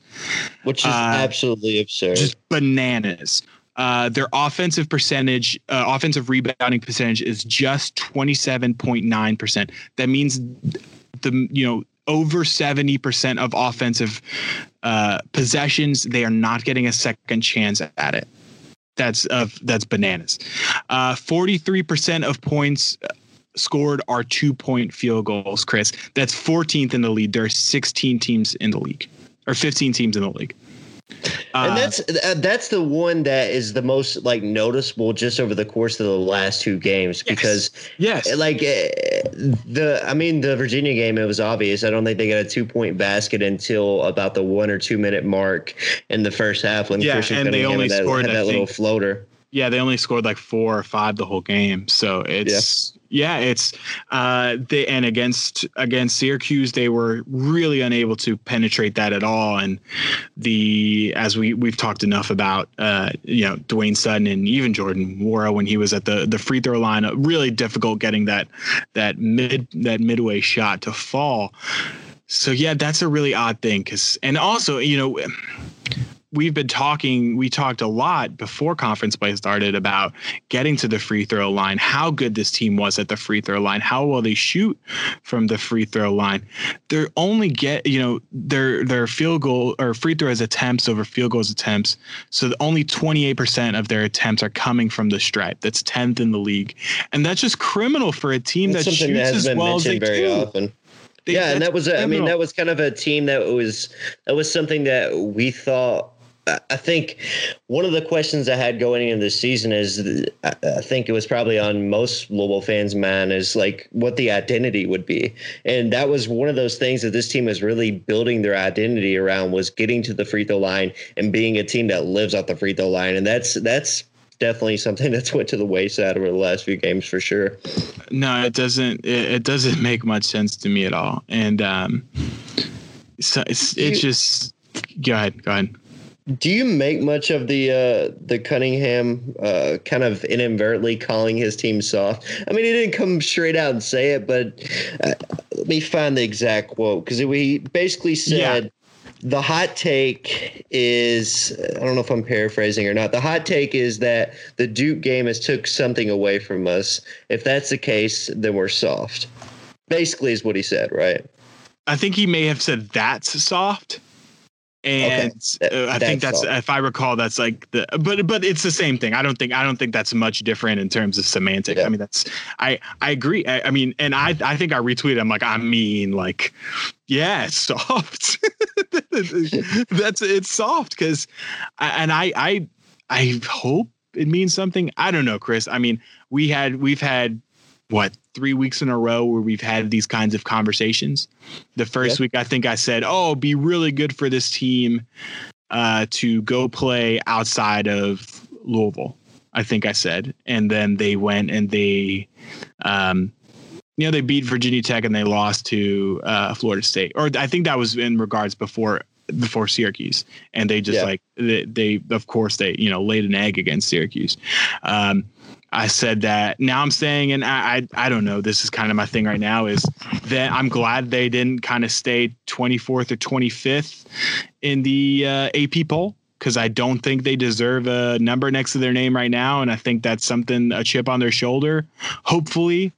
Which is uh, absolutely absurd.
Just bananas. Uh, their offensive percentage, uh, offensive rebounding percentage is just 27.9%. That means the, you know, over 70% of offensive uh, possessions, they are not getting a second chance at it that's of that's bananas. Uh, 43% of points scored are two point field goals, Chris. That's 14th in the league. There are 16 teams in the league, or 15 teams in the league
and that's uh, that's the one that is the most like noticeable just over the course of the last two games because
yes,
like uh, the I mean the Virginia game it was obvious. I don't think they got a two point basket until about the one or two minute mark in the first half when
yeah,
Christian
and they only
that,
scored
that, that little floater.
Yeah they only scored like four or five the whole game. So it's yeah, it's uh, they and against against Syracuse, they were really unable to penetrate that at all. And the as we we've talked enough about, uh, you know, Dwayne Sutton and even Jordan Nwora when he was at the the free throw line, uh, really difficult getting that that mid that midway shot to fall. So yeah, that's a really odd thing because and also you know we've been talking we talked a lot before conference play started about getting to the free throw line how good this team was at the free throw line how well they shoot from the free throw line. They're only get you know their their field goal or free throws attempts over field goals attempts. So only 28% of their attempts are coming from the stripe. That's 10th in the league. And that's just criminal for a team that's that shoots that as well as they very do. often.
They, yeah, and that was a, I mean that was kind of a team that was that was something that we thought I think one of the questions I had going into this season is I think it was probably on most Louisville fans' mind is like what the identity would be, and that was one of those things that this team was really building their identity around was getting to the free throw line and being a team that lives off the free throw line, and that's that's definitely something (laughs) that's went to the wayside over the last few games for sure.
No, it doesn't. It, it doesn't make much sense to me at all, and um, so it's it's just go ahead, go ahead.
Do you make much of the uh, the Cunningham uh, kind of inadvertently calling his team soft? I mean, he didn't come straight out and say it, but uh, let me find the exact quote because he basically said. Yeah. The hot take is I don't know if I'm paraphrasing or not. The hot take is that the Duke game has took something away from us. If that's the case, then we're soft. Basically, is what he said, right?
I think he may have said that's soft and okay. uh, I think that's, if I recall that's like the but but it's the same thing. I don't think I don't think that's much different in terms of semantic. Yeah. I mean that's I I agree. I, I, mean and I I think I retweeted. I'm like I mean like yeah it's soft. (laughs) that's it's soft because and I I I hope it means something. I don't know, Chris. I mean we had we've had what three weeks in a row where we've had these kinds of conversations. The first yeah. week, I think I said, "Oh, be really good for this team uh, to go play outside of Louisville." I think I said, and then they went and they, um, you know, they beat Virginia Tech and they lost to uh, Florida State, or I think that was in regards before before Syracuse, and they just yeah. like they, they, of course they you know laid an egg against Syracuse. Um, I said that. Now I'm saying, and I, I, I don't know. This is kind of my thing right now. Is that I'm glad they didn't kind of stay 24th or 25th in the uh, AP poll because I don't think they deserve a number next to their name right now, and I think that's something a chip on their shoulder. Hopefully,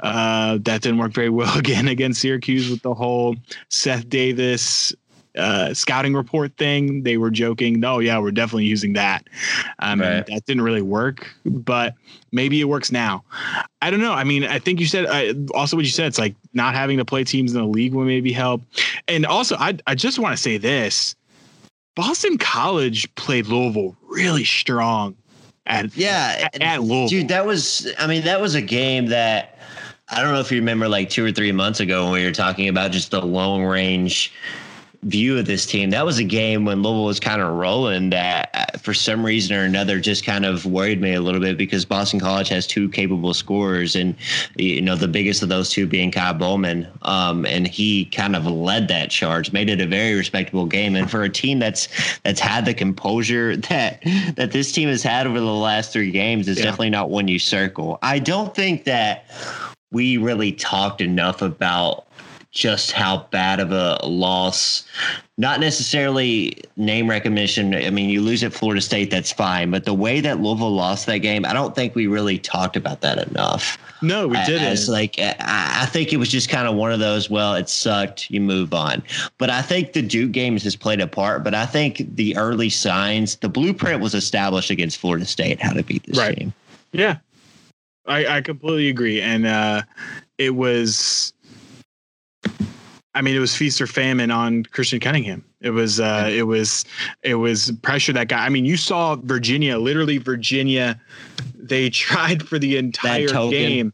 uh, that didn't work very well (laughs) again against Syracuse with the whole Seth Davis uh, scouting report thing, they were joking, "Oh yeah, we're definitely using that." Um, right. that didn't really work, but maybe it works now. I don't know. I mean, I think you said uh, also what you said. It's like not having to play teams in the league will maybe help. And also, I I just want to say this: Boston College played Louisville really strong. At,
yeah,
at, at Louisville,
dude. That was. I mean, that was a game that. I don't know if you remember like two or three months ago when we were talking about just the long range view of this team. That was a game when Louisville was kind of rolling that uh, for some reason or another just kind of worried me a little bit because Boston College has two capable scorers and you know the biggest of those two being Ky Bowman um, and he kind of led that charge made it a very respectable game and for a team that's that's had the composure (laughs) that that this team has had over the last three games is yeah. definitely not one you circle. I don't think that we really talked enough about just how bad of a loss. Not necessarily name recognition. I mean, you lose at Florida State, that's fine. But the way that Louisville lost that game, I don't think we really talked about that enough.
No, we didn't.
As like, I think it was just kind of one of those. Well, it sucked. You move on. But I think the Duke games has played a part. But I think the early signs, the blueprint was established against Florida State how to beat this right. team.
Yeah, I, I completely agree. And uh, it was I mean, it was feast or famine on Christen Cunningham. It was, uh, it was, it was pressure that guy. I mean, you saw Virginia, literally Virginia. They (laughs) tried for the entire game.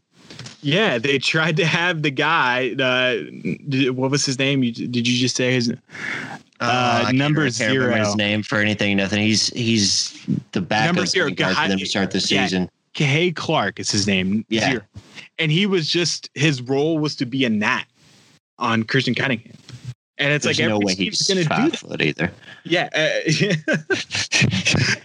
Yeah, they tried to have the guy. Uh, what was his name? You, did you just say his?
Uh, uh, number zero. His name for anything, nothing. He's he's the backup number zero. Guard for them to start the season.
Yeah, Kihei Clark is his name.
Yeah, zero.
and he was just his role was to be a gnat on Christen Cunningham. And it's There's like every no team's going to do that
either.
Yeah, uh,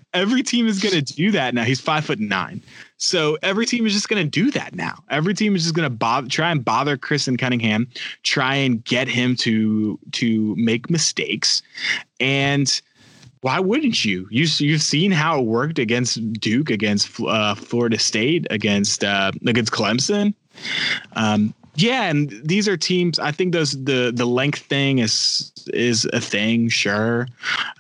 (laughs) every team is going to do that now. He's five foot nine, so every team is just going to do that now. Every team is just going to try and bother Christen Cunningham, try and get him to to make mistakes, and why wouldn't you? You you've seen how it worked against Duke, against uh, Florida State, against uh, against Clemson. Um, yeah, and these are teams. I think those the the length thing is is a thing. Sure,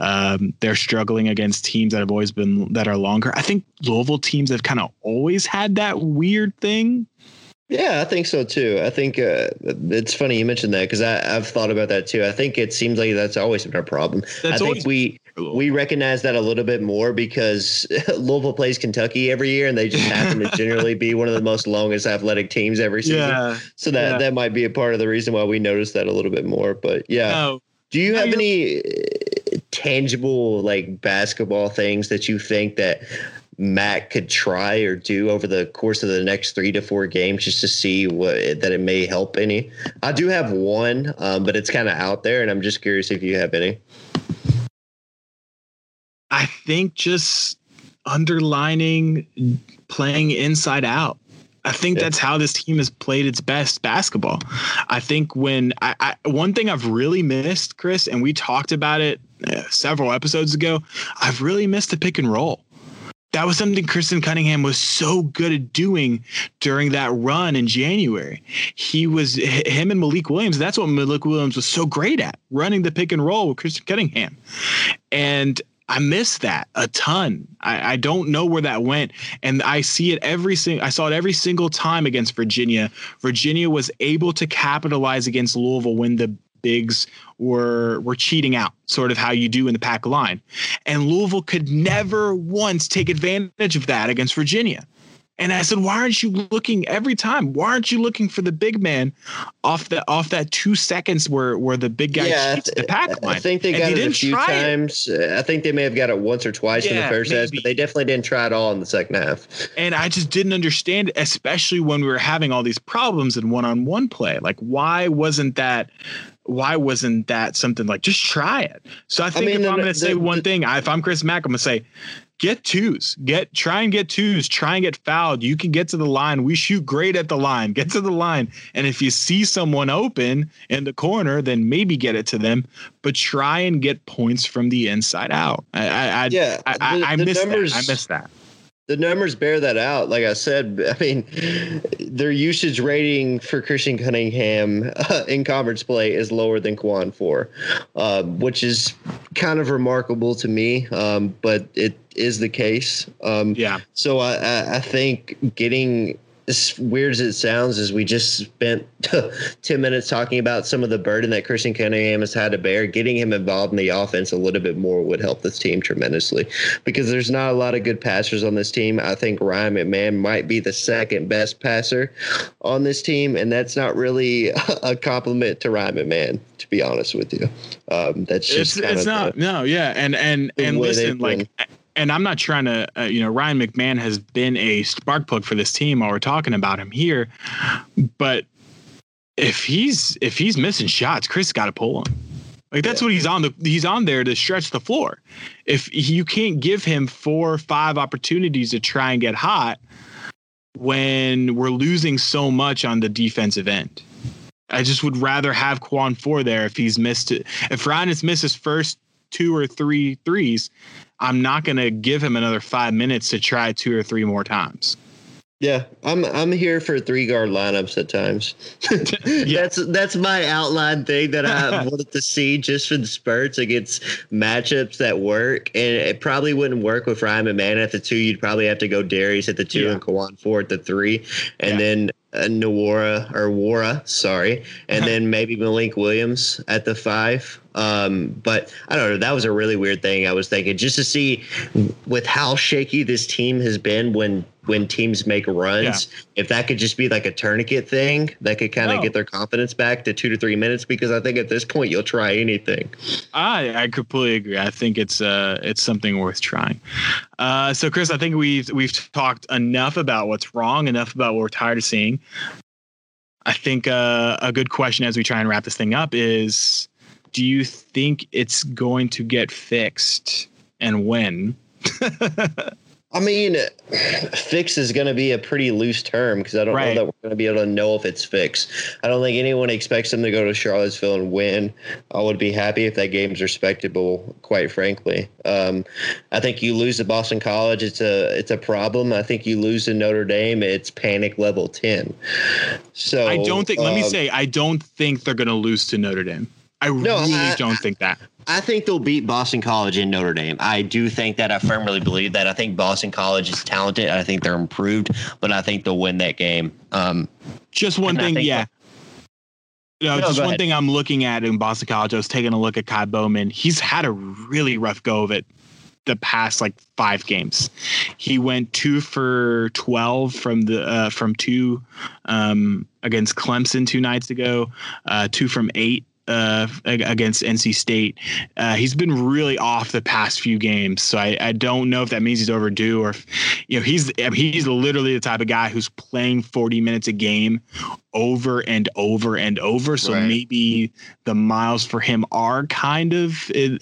um, they're struggling against teams that have always been that are longer. I think Louisville teams have kind of always had that weird thing.
Yeah, I think so too. I think uh, it's funny you mentioned that because I've thought about that too. I think it seems like that's always been our problem. That's I think we we recognize that a little bit more because (laughs) Louisville plays Kentucky every year, and they just happen to (laughs) generally be one of the most longest athletic teams every season. Yeah, so that yeah. that might be a part of the reason why we notice that a little bit more. But yeah, no. do you have any uh, tangible like basketball things that you think that Mack could try or do over the course of the next three to four games just to see what that it may help any? I do have one, um, but it's kind of out there, and I'm just curious if you have any.
I think just underlining playing inside out. I think yeah. that's how this team has played its best basketball. I think when I, I, one thing I've really missed, Chris, and we talked about it uh, several episodes ago, I've really missed the pick and roll. That was something Christen Cunningham was so good at doing during that run in January. He was him and Malik Williams. That's what Malik Williams was so great at running the pick and roll with Christen Cunningham. And I miss that a ton. I, I, don't know where that went, and I see it every single. I saw it every single time against Virginia. Virginia was able to capitalize against Louisville when the bigs were were cheating out, sort of how you do in the pack line, and Louisville could never once take advantage of that against Virginia. And I said, why aren't you looking every time? Why aren't you looking for the big man off the off that two seconds where where the big guy yeah, cheats the pack line?
I think they got it a few times. It. I think they may have got it once or twice yeah, in the first half, but they definitely didn't try it all in the second half.
And I just didn't understand, especially when we were having all these problems in one on one play. Like, why wasn't that? Why wasn't that something like just try it? So I think I mean, if the, I'm going to say one thing, I, if I'm Chris Mack, I'm going to say get twos. Get try and get twos. Try and get fouled. You can get to the line. We shoot great at the line. Get to the line. And if you see someone open in the corner, then maybe get it to them. But try and get points from the inside out. I, I
yeah,
I, I, I miss numbers, that. I miss that
the numbers bear that out. Like I said, I mean, their usage rating for Christen Cunningham uh, in conference play is lower than Khwan Fore, uh, which is kind of remarkable to me. Um, but it is the case. Um,
yeah.
So I, I think getting as weird as it sounds, is we just spent (laughs) 10 minutes talking about some of the burden that Christen Cunningham has had to bear. Getting him involved in the offense a little bit more would help this team tremendously because there's not a lot of good passers on this team. I think Ryan McMahon might be the second best passer on this team, and that's not really (laughs) a compliment to Ryan McMahon, to be honest with you. Um, that's just
it's, it's not, the, no, yeah. And, and, and listen, like, and I'm not trying to, uh, you know, Ryan McMahon has been a spark plug for this team while we're talking about him here, but if he's if he's missing shots, Chris got to pull him. Like that's yeah. what he's on the he's on there to stretch the floor. If you can't give him four or five opportunities to try and get hot when we're losing so much on the defensive end. I just would rather have Khwan Fore there if he's missed it. If Ryan has missed his first two or three threes, I'm not going to give him another five minutes to try two or three more times.
Yeah, I'm I'm here for three guard lineups at times. (laughs) yeah. That's that's my outline thing that I (laughs) wanted to see just for the spurts against matchups that work, and it probably wouldn't work with Ryan McMahon at the two. You'd probably have to go Darius at the two yeah. and Khwan Fore at the three, and yeah. then uh, Nwora or Wara, sorry, and (laughs) then maybe Malik Williams at the five. Um, but I don't know. That was a really weird thing. I was thinking just to see with how shaky this team has been when when teams make runs, yeah. if that could just be like a tourniquet thing that could kind of get their confidence back to two to three minutes. Because I think at this point you'll try anything.
I I completely agree. I think it's uh it's something worth trying. Uh, so Chris, I think we've we've talked enough about what's wrong, enough about what we're tired of seeing. I think uh, a good question as we try and wrap this thing up is do you think it's going to get fixed and when?
I mean, fix is going to be a pretty loose term because I don't right. know that we're going to be able to know if it's fixed. I don't think anyone expects them to go to Charlottesville and win. I would be happy if that game's respectable, quite frankly. Um, I think you lose to Boston College, it's a it's a problem. I think you lose to Notre Dame, it's panic level ten. So
I don't think. Um, let me um, say, I don't think they're going to lose to Notre Dame. I no, really I, don't think that.
I think they'll beat Boston College in Notre Dame. I do think that. I firmly believe that. I think Boston College is talented. I think they're improved, but I think they'll win that game. Um,
just one thing, yeah. No, no, just one ahead. thing I'm looking at in Boston College. I was taking a look at Ky Bowman. He's had a really rough go of it the past like five games. He went two for twelve from the uh, from two um, against Clemson two nights ago. Uh, two from eight uh, against NC State. Uh, he's been really off the past few games, so I, I don't know if that means he's overdue or if you know he's I mean, he's literally the type of guy who's playing 40 minutes a game over and over and over. So right. maybe the miles for him are kind of uh,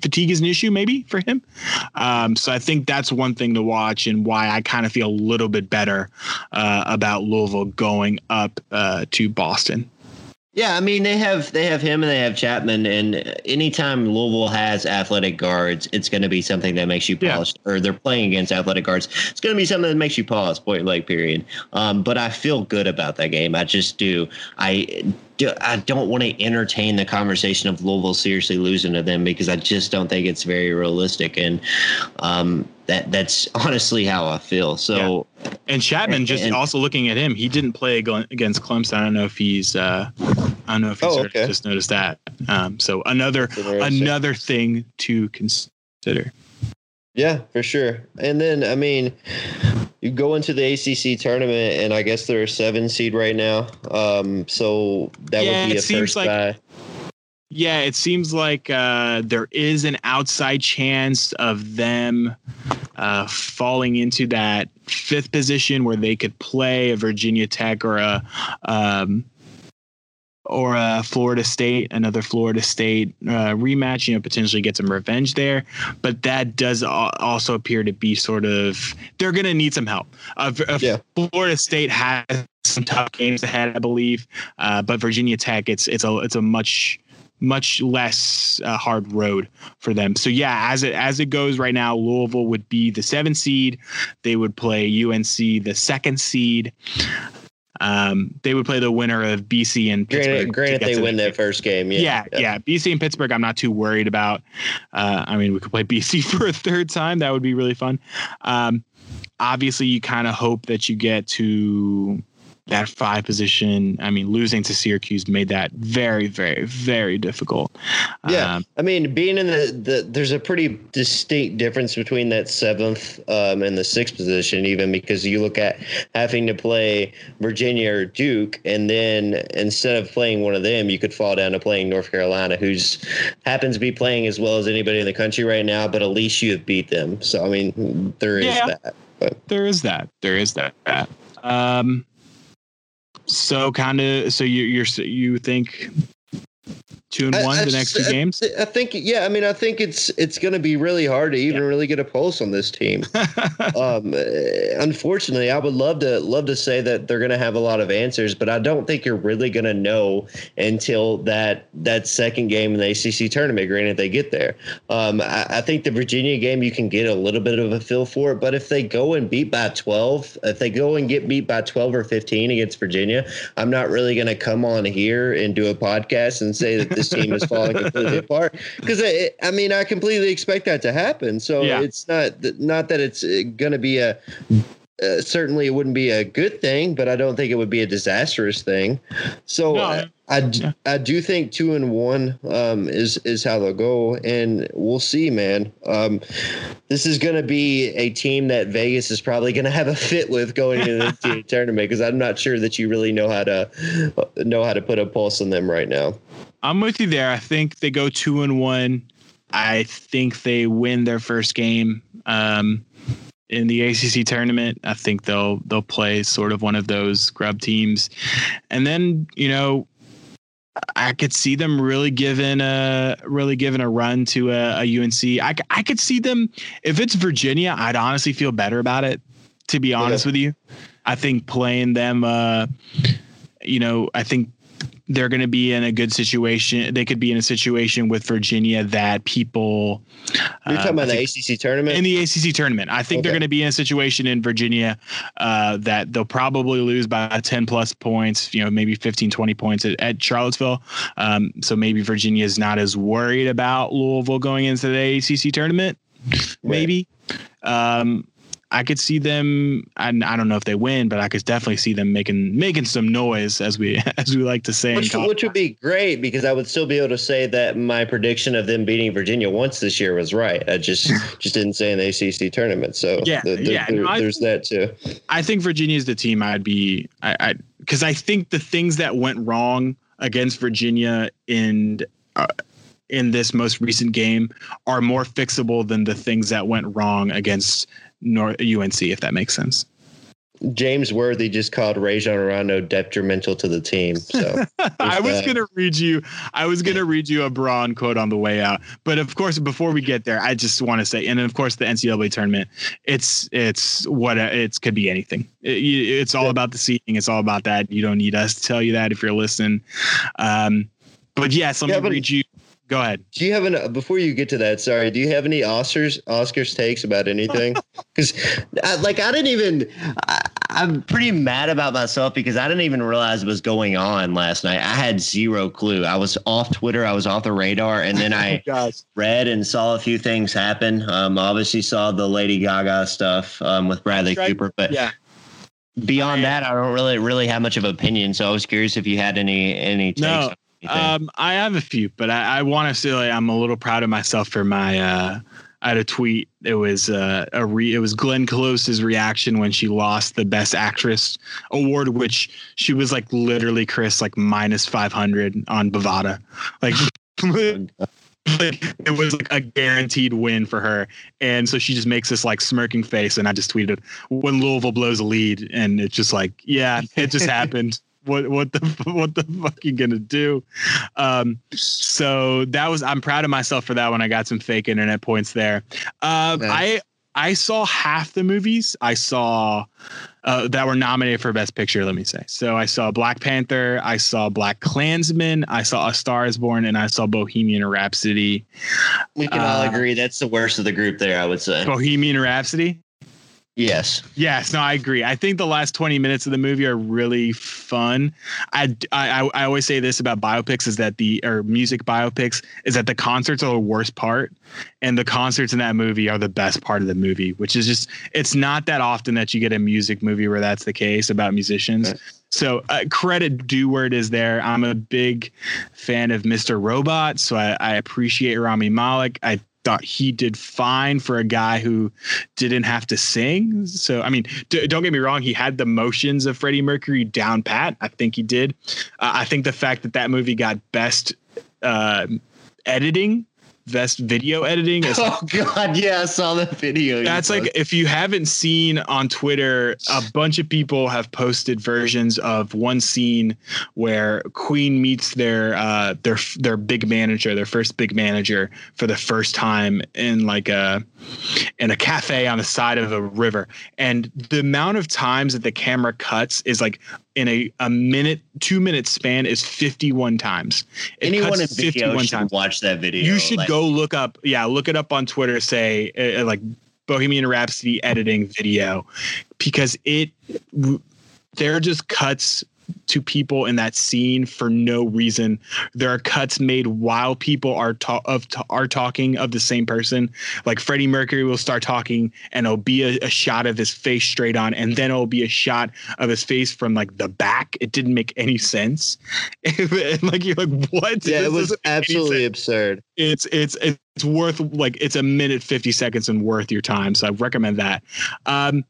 fatigue is an issue maybe for him. Um, so I think that's one thing to watch and why I kind of feel a little bit better uh, about Louisville going up uh, to Boston.
Yeah, I mean they have they have him and they have Chatman, and anytime Louisville has athletic guards, it's going to be something that makes you pause. Yeah. Or they're playing against athletic guards, it's going to be something that makes you pause. Point blank period. Um, but I feel good about that game. I just do. I do, I don't want to entertain the conversation of Louisville seriously losing to them because I just don't think it's very realistic, and um, that that's honestly how I feel. So,
yeah. and Chatman, just and, also looking at him, he didn't play against Clemson. I don't know if he's, uh, I don't know if he's oh, okay. just noticed that. Um, so another another thing to consider.
Yeah, for sure. And then I mean, you go into the ACC tournament, and I guess they're a seven seed right now. Um, so that yeah, would be a first like, guy.
Yeah, it seems like uh, there is an outside chance of them uh, falling into that fifth position where they could play a Virginia Tech or a um, or a Florida State, another Florida State uh, rematch, you know, potentially get some revenge there. But that does also appear to be sort of they're going to need some help. Uh, yeah. Florida State has some tough games ahead, I believe, uh, but Virginia Tech, it's it's a it's a much much less uh, hard road for them. So yeah, as it as it goes right now, Louisville would be the seven seed. They would play UNC the second seed. Um, they would play the winner of BC and
Pittsburgh. Granted, granted they win that first game.
Yeah. Yeah, yeah, yeah. BC and Pittsburgh, I'm not too worried about. Uh, I mean, we could play (laughs) BC for a third time. That would be really fun. Um, obviously, you kind of hope that you get to that five position. I mean, losing to Syracuse made that very, very, very difficult.
Yeah, um, I mean, being in the, the there's a pretty distinct difference between that seventh um, and the sixth position, even because you look at having to play Virginia or Duke, and then instead of playing one of them, you could fall down to playing North Carolina, who's happens to be playing as well as anybody in the country right now, but at least you have beat them. So I mean, there is yeah, that. But.
There is that. There is that. Um, so kind of, so you you're you think two and one I, I the next two I, games?
I think, yeah. I mean, I think it's it's going to be really hard to even yeah. really get a pulse on this team. (laughs) um, unfortunately, I would love to love to say that they're going to have a lot of answers, but I don't think you're really going to know until that that second game in the ACC tournament. Granted, they get there. Um, I, I, think the Virginia game you can get a little bit of a feel for it, but if they go and beat by 12, if they go and get beat by 12 or 15 against Virginia, I'm not really going to come on here and do a podcast and say that this team is falling completely (laughs) apart because I mean I completely expect that to happen. So yeah. it's not not that it's uh, going to be a uh, certainly it wouldn't be a good thing, but I don't think it would be a disastrous thing. So no, I, I, yeah. I, do think two and one um, is is how they'll go, and we'll see, man. Um, this is going to be a team that Vegas is probably going to have a fit with going into the (laughs) tournament because I'm not sure that you really know how to know how to put a pulse on them right now.
I'm with you there. I think they go two and one. I think they win their first game um, in the ACC tournament. I think they'll they'll play sort of one of those grub teams, and then you know I could see them really giving a really giving a run to a, a UNC. I, I could see them if it's Virginia. I'd honestly feel better about it. To be honest yeah. with you, I think playing them. Uh, you know, I think they're going to be in a good situation. They could be in a situation with Virginia that people.
You're talking uh, about the ACC tournament?
In the ACC tournament. I think okay. they're going to be in a situation in Virginia uh, that they'll probably lose by 10 plus points, you know, maybe 15, 20 points at, at Charlottesville. Um, so maybe Virginia is not as worried about Louisville going into the ACC tournament. Maybe. Um, I could see them. I, I don't know if they win, but I could definitely see them making making some noise, as we (laughs) as we like to say.
Which, which would be great because I would still be able to say that my prediction of them beating Virginia once this year was right. I just (laughs) just didn't say in the ACC tournament. So
yeah, the, the, yeah.
There, no, there's that too.
I think Virginia is the team I'd be. I because I, I, think the things that went wrong against Virginia in. Uh, in this most recent game are more fixable than the things that went wrong against North UNC, if that makes sense.
James Worthy just called Rajon Rondo detrimental to the team. So (laughs)
I was
that.
gonna read you. I was gonna (laughs) read you a Braun quote on the way out, but of course, before we get there, I just want to say, and of course, the NCAA tournament. It's it's what it could be anything. It, it's all about the seeding. It's all about that. You don't need us to tell you that if you're listening. Um, but yes, let
Yeah,
me read you. Go ahead.
Do you have an before you get to that? Sorry, do you have any Oscars Oscars takes about anything? (laughs) Because like I didn't even.
I, I'm pretty mad about myself because I didn't even realize it was going on last night. I had zero clue. I was off Twitter. I was off the radar, and then (laughs) I
Guys,
read and saw a few things happen. Um, obviously saw the Lady Gaga stuff um, with Bradley
Right.
Cooper, but
yeah.
beyond that, I don't really really have much of an opinion. So I was curious if you had any any takes.
No. Um, I have a few, but I, I want to say like, I'm a little proud of myself for my. Uh, I had a tweet. It was uh, a re. It was Glenn Close's reaction when she lost the Best Actress award, which she was like literally Chris like minus five hundred on Bovada, like. (laughs) (laughs) like it was like a guaranteed win for her and so she just makes this like smirking face and i just tweeted when louisville blows a lead and it's just like yeah it just (laughs) happened what what the (laughs) what the fuck you gonna do um so that was i'm proud of myself for that one i got some fake internet points there um
Nice.
i i saw half the movies i saw uh, that were nominated for best picture let me say so i saw black panther i saw black klansman i saw a star is born and i saw bohemian rhapsody
we can all
uh,
agree that's the worst of the group there. I would say.
bohemian rhapsody
Yes.
Yes, no, I agree. I think the last 20 minutes of the movie are really fun. I, I, I always say this about biopics is that the, or music biopics, is that the concerts are the worst part. And the concerts in that movie are the best part of the movie, which is just, it's not that often that you get a music movie where that's the case about musicians.
Right.
So uh, credit due it is there. I'm a big fan of Mr. Robot, so I, I appreciate Rami Malek. I thought he did fine for a guy who didn't have to sing. So I mean, d- don't get me wrong, he had the motions of Freddie Mercury down pat. I think he did. Uh, I think the fact that that movie got best uh, editing, best video editing is (laughs)
Oh God, yeah, I saw that video.
that's like if you haven't seen on Twitter, a bunch of people have posted versions of one scene where Queen meets their uh, their their big manager, their first big manager for the first time in like a in a cafe on the side of a river, and the amount of times that the camera cuts is like in a, a minute two minute span is 51 times It
anyone in video should watch that video.
you should
Like,
go look up, yeah, look it up on Twitter. Say uh, like Bohemian Rhapsody editing video, because it w- they're just cuts to people in that scene for no reason. There are cuts made while people are ta- of ta- are talking of the same person. Like Freddie Mercury will start talking, and it'll be a, a shot of his face straight on, and then it'll be a shot of his face from like the back. It didn't make any sense. (laughs) and like you're like, what?
Yeah, it was
doesn't make any
absolutely absurd.
it's it's it's worth like it's a minute 50 seconds and worth your time so i recommend that um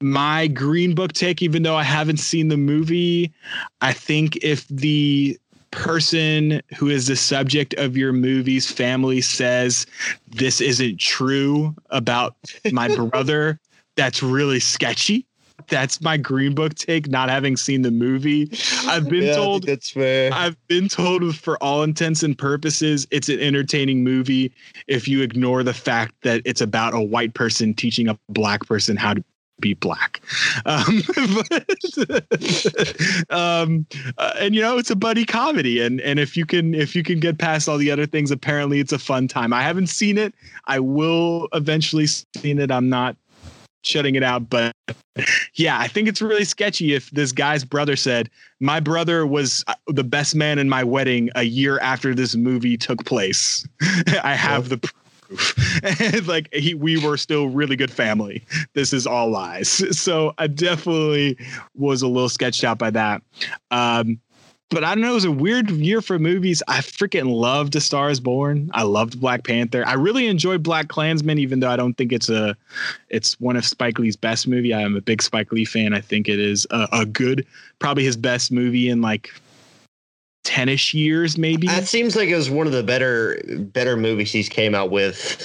my green book take even though i haven't seen the movie i think if the person who is the subject of your movie's family says this isn't true about my (laughs) brother that's really sketchy that's my green book take not having seen the movie i've been
Yeah,
told
that's fair.
I've been told for all intents and purposes, it's an entertaining movie if you ignore the fact that it's about a white person teaching a black person how to be black. Um, (laughs) but, um, uh, and you know, it's a buddy comedy. And, and if you can, if you can get past all the other things, apparently it's a fun time. I haven't seen it. I will eventually see it. I'm not shutting it out, but yeah, I think it's really sketchy if this guy's brother said, My brother was uh, the best man in my wedding a year after this movie took place. (laughs) I have the And (laughs) like he we were still really good family. This is all lies. (laughs) So I definitely was a little sketched out by that. Um but I don't know. It was a weird year for movies. I freaking loved A Star Is Born. I loved Black Panther. I really enjoyed Black Klansman, even though I don't think it's a, it's one of Spike Lee's best movie. I am a big Spike Lee fan. I think it is a, a good, probably his best movie in like ten-ish years, maybe.
That seems like it was one of the better better movies he's came out with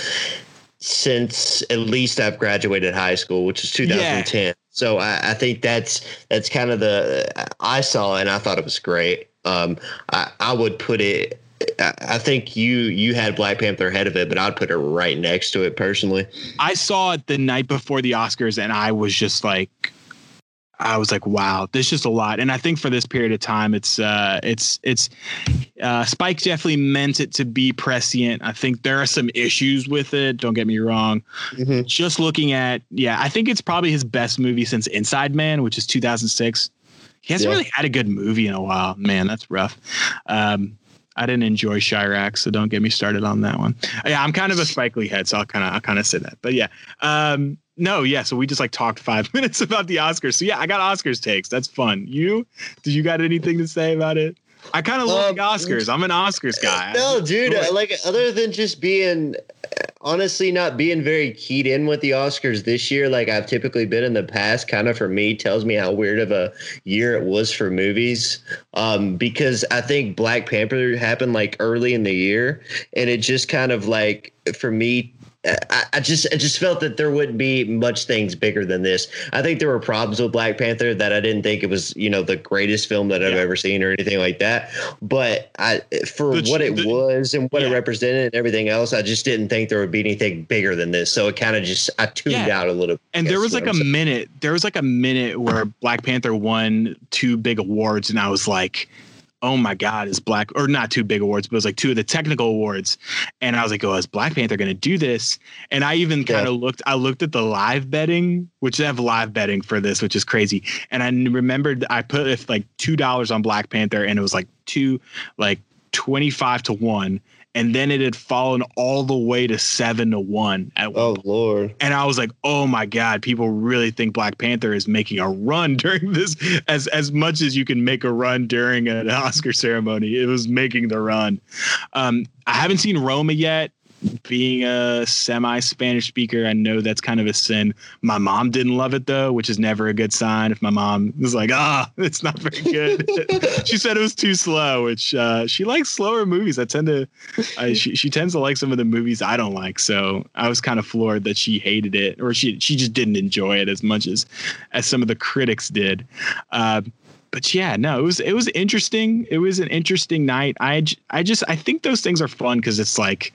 since at least I've graduated high school, which is 2010. So I, I think that's that's kind of the I saw and I thought it was great. Um, I, I would put it. I think you you had Black Panther ahead of it, but I'd put it right next to it personally.
I saw it the night before the Oscars, and I was just like, I was like, wow, this is just a lot. And I think for this period of time, it's uh, it's it's uh, Spike definitely meant it to be prescient. I think there are some issues with it. Don't get me wrong. Mm-hmm. Just looking at, yeah, I think it's probably his best movie since Inside Man, which is 2006. He hasn't yeah. really had a good movie in a while. Man, that's rough. Um, I didn't enjoy Chi-Raq, so don't get me started on that one. Yeah, I'm kind of a Spike Lee head, so I'll kind of I'll kind of say that. But yeah, um, no, yeah. So we just like talked five (laughs) minutes about the Oscars. So yeah, I got Oscars takes. That's fun. You, did you got anything to say about it? I kind of love um, the Oscars. I'm an Oscars guy.
No, dude. Like other than just being, honestly, not being very keyed in with the Oscars this year, like I've typically been in the past. Kind of for me, tells me how weird of a year it was for movies. Um, because I think Black Panther happened like early in the year, and it just kind of like for me I, I, just I just felt that there wouldn't be much things bigger than this. I think there were problems with Black Panther that I didn't think it was you know the greatest film that I've yeah. ever seen or anything like that. But I for the, what it the, was and what yeah. it represented and everything else, I just didn't think there would be anything bigger than this. So it kind of just I tuned yeah. out a little.
And there was like a minute. There was like a minute where Black Panther won two big awards, and I was like oh my god, is Black or not two big awards, but it was like two of the technical awards, and I was like, oh, is Black Panther going to do this? And I even kind of yeah. looked, I looked at the live betting, which they have live betting for this, which is crazy, and I remembered I put if like two dollars on Black Panther, and it was like two, like twenty five to one, and then it had fallen all the way to seven to one at
oh lord.
And i was like oh my god people really think black panther is making a run (laughs) during this as as much as you can make a run during an oscar ceremony it was making the run. Um i haven't seen roma yet being a semi Spanish speaker, I know that's kind of a sin. My mom didn't love it though, which is never a good sign. If my mom was like, ah, (laughs) it's not very good, (laughs) she said it was too slow, which uh, she likes slower movies. I tend to, uh, she, she tends to like some of the movies I don't like. So I was kind of floored that she hated it or she, she just didn't enjoy it as much as, as some of the critics did. Uh, but yeah, no, it was it was interesting. It was an interesting night. I I just I think those things are fun because it's like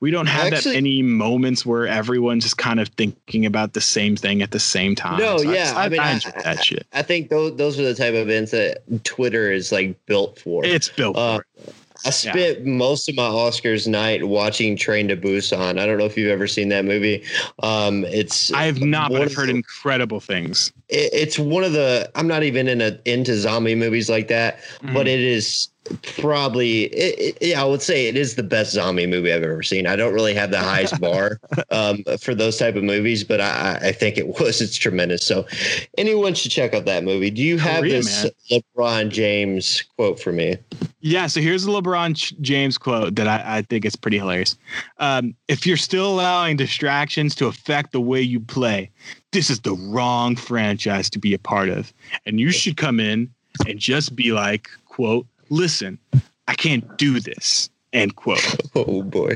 we don't have Actually, that many moments where everyone's just kind of thinking about the same thing at the same time.
No, so yeah, I, I, mean, I enjoy that shit. I think those those are the type of events that Twitter is like built for.
It's built uh, for.
I spent yeah. most of my Oscars night watching Train to Busan. I don't know if you've ever seen that movie. Um, it's
I have not, but I've heard incredible things.
It, it's one of the. I'm not even in a, into zombie movies like that, mm-hmm. but it is probably it, it, yeah i would say it is the best zombie movie i've ever seen i don't really have the highest (laughs) bar um, for those type of movies but I, I think it (laughs) was it's tremendous so anyone should check out that movie do you have Korea, this man. lebron james quote for me
yeah so here's the lebron james quote that i, I think is pretty hilarious um, if you're still allowing distractions to affect the way you play this is the wrong franchise to be a part of and you should come in and just be like quote listen, I can't do this. End quote. (laughs)
Oh boy,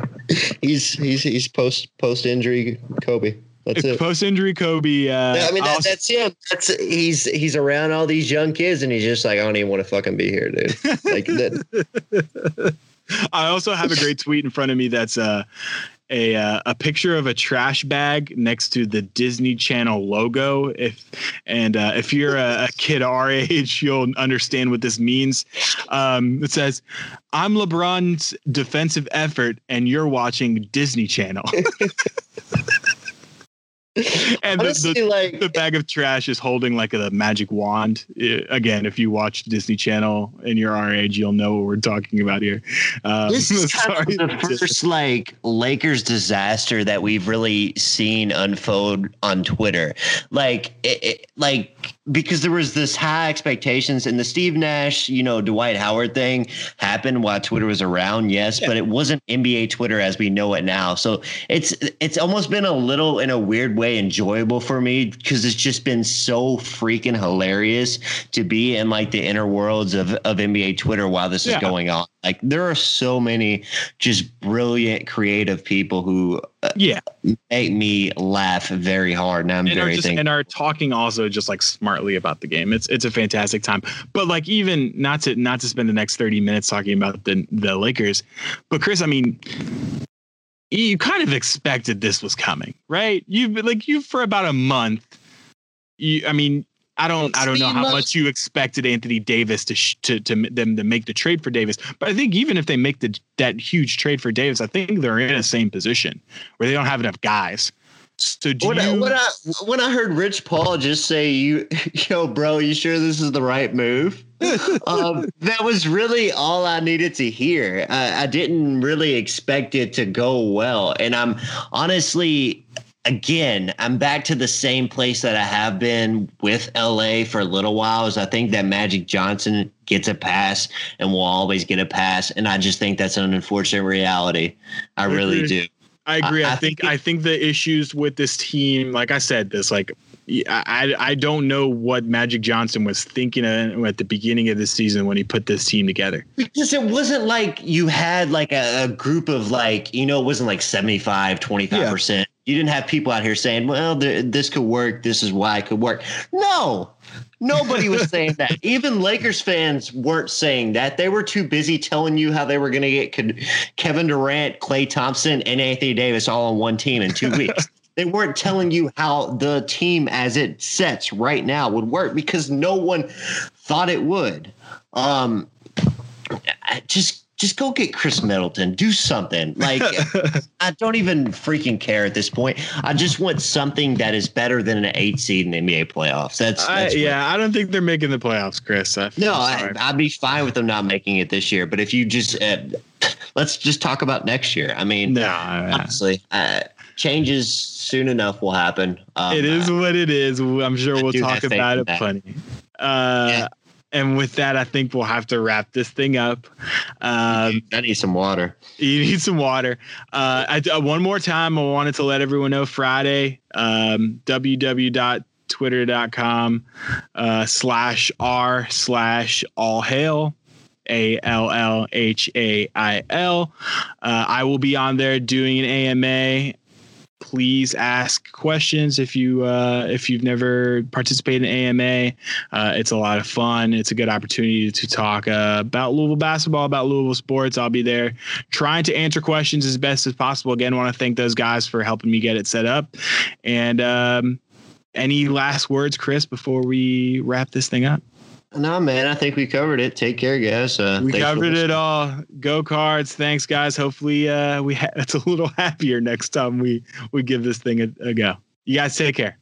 he's he's he's post post injury Kobe. That's it.
Post injury Kobe. Uh,
I mean, that, that's him. That's he's he's around all these young kids, and he's just like, I don't even want to fucking be here, dude. Like that. (laughs)
I also have a great tweet in front of me that's uh a uh, a picture of a trash bag next to the Disney Channel logo. If and uh, if you're a, a, kid our (laughs) age, you'll understand what this means. Um, it says, "I'm LeBron's defensive effort, and you're watching Disney Channel." (laughs) (laughs) (laughs) and Honestly, the, the, like, the, bag of trash is holding like a magic wand. again, if you watch Disney Channel and you're our age, you'll know what we're talking about here.
Um, this is (laughs) kind of the first like Lakers disaster that we've really seen unfold on Twitter. Like, it, it, like because there was this high expectations and the Steve Nash, you know, Dwight Howard thing happened while Twitter was around, yes, yeah. but it wasn't NBA Twitter as we know it now. So it's it's almost been a little in a weird way enjoyable for me because it's just been so freaking hilarious to be in like the inner worlds of, of NBA Twitter while this yeah. is going on.
Like there are so many just brilliant, creative people who uh,
yeah
make me laugh very hard, and I'm
and
very
are just, and are talking also just like smartly about the game. It's it's a fantastic time. But like even not to not to spend the next thirty minutes talking about the the Lakers, but Chris, I mean, you kind of expected this was coming, right? You've like you for about a month. You, I mean, I don't, I don't know how much you expected Anthony Davis to sh- to to them to make the trade for Davis, but I think even if they make the that huge trade for Davis, I think they're in the same position where they don't have enough guys. So do
when,
you?
I, when I when I heard Rich Paul just say, "You, (laughs) yo, bro, you sure this is the right move?" um, (laughs) that was really all I needed to hear. I, I didn't really expect it to go well, and I'm honestly again, I'm back to the same place that I have been with LA for a little while. Is I think that Magic Johnson gets a pass and will always get a pass, and I just think that's an unfortunate reality. I really do.
I agree. I,
I
think,
think
I think the issues with this team, like I said, this like I I don't know what Magic Johnson was thinking at the beginning of the season when he put this team together.
Because it wasn't like you had like a, a group of like, you know, it wasn't like 75, 25%. You didn't have people out here saying, well, th- this could work. This is why it could work. No, nobody was saying that. (laughs) Even Lakers fans weren't saying that. They were too busy telling you how they were going to get Ke- Kevin Durant, Klay Thompson, and Anthony Davis all on one team in two weeks. (laughs) They weren't telling you how the team as it sets right now would work because no one thought it would. Um, just just go get Khris Middleton. Do something. Like (laughs) I don't even freaking care at this point. I just want something that is better than an eight seed in the NBA playoffs. That's,
I,
that's what-
yeah, I don't think they're making the playoffs, Chris. I,
no, I. I'd be fine with them not making it this year. But if you just uh, (laughs) let's just talk about next year. I mean,
no, I-
honestly, uh, changes soon enough will happen. Um,
it is what it is. I'm sure
I
we'll talk about it
that.
plenty. Uh,
Yeah.
And with that, I think we'll have to wrap this thing up. Um,
I need some water.
you need some water. Uh, I, uh, one more time, I wanted to let everyone know Friday, um, www.twitter.com uh, slash r slash all hail. A L L H A I L. Uh, will be on there doing an AMA. Please ask questions if you uh, if you've never participated in AMA. Uh, it's a lot of fun. It's a good opportunity to talk uh, about Louisville basketball, about Louisville sports. I'll be there trying to answer questions as best as possible. Again, want to thank those guys for helping me get it set up. And um, any last words, Chris, before we wrap this thing up?
No, man, I think we covered it. Take care, guys. Uh,
We covered it all. Go cards. Thanks, guys. Hopefully, uh, we ha- (laughs) it's a little happier next time we we give this thing a, a go. You guys take care.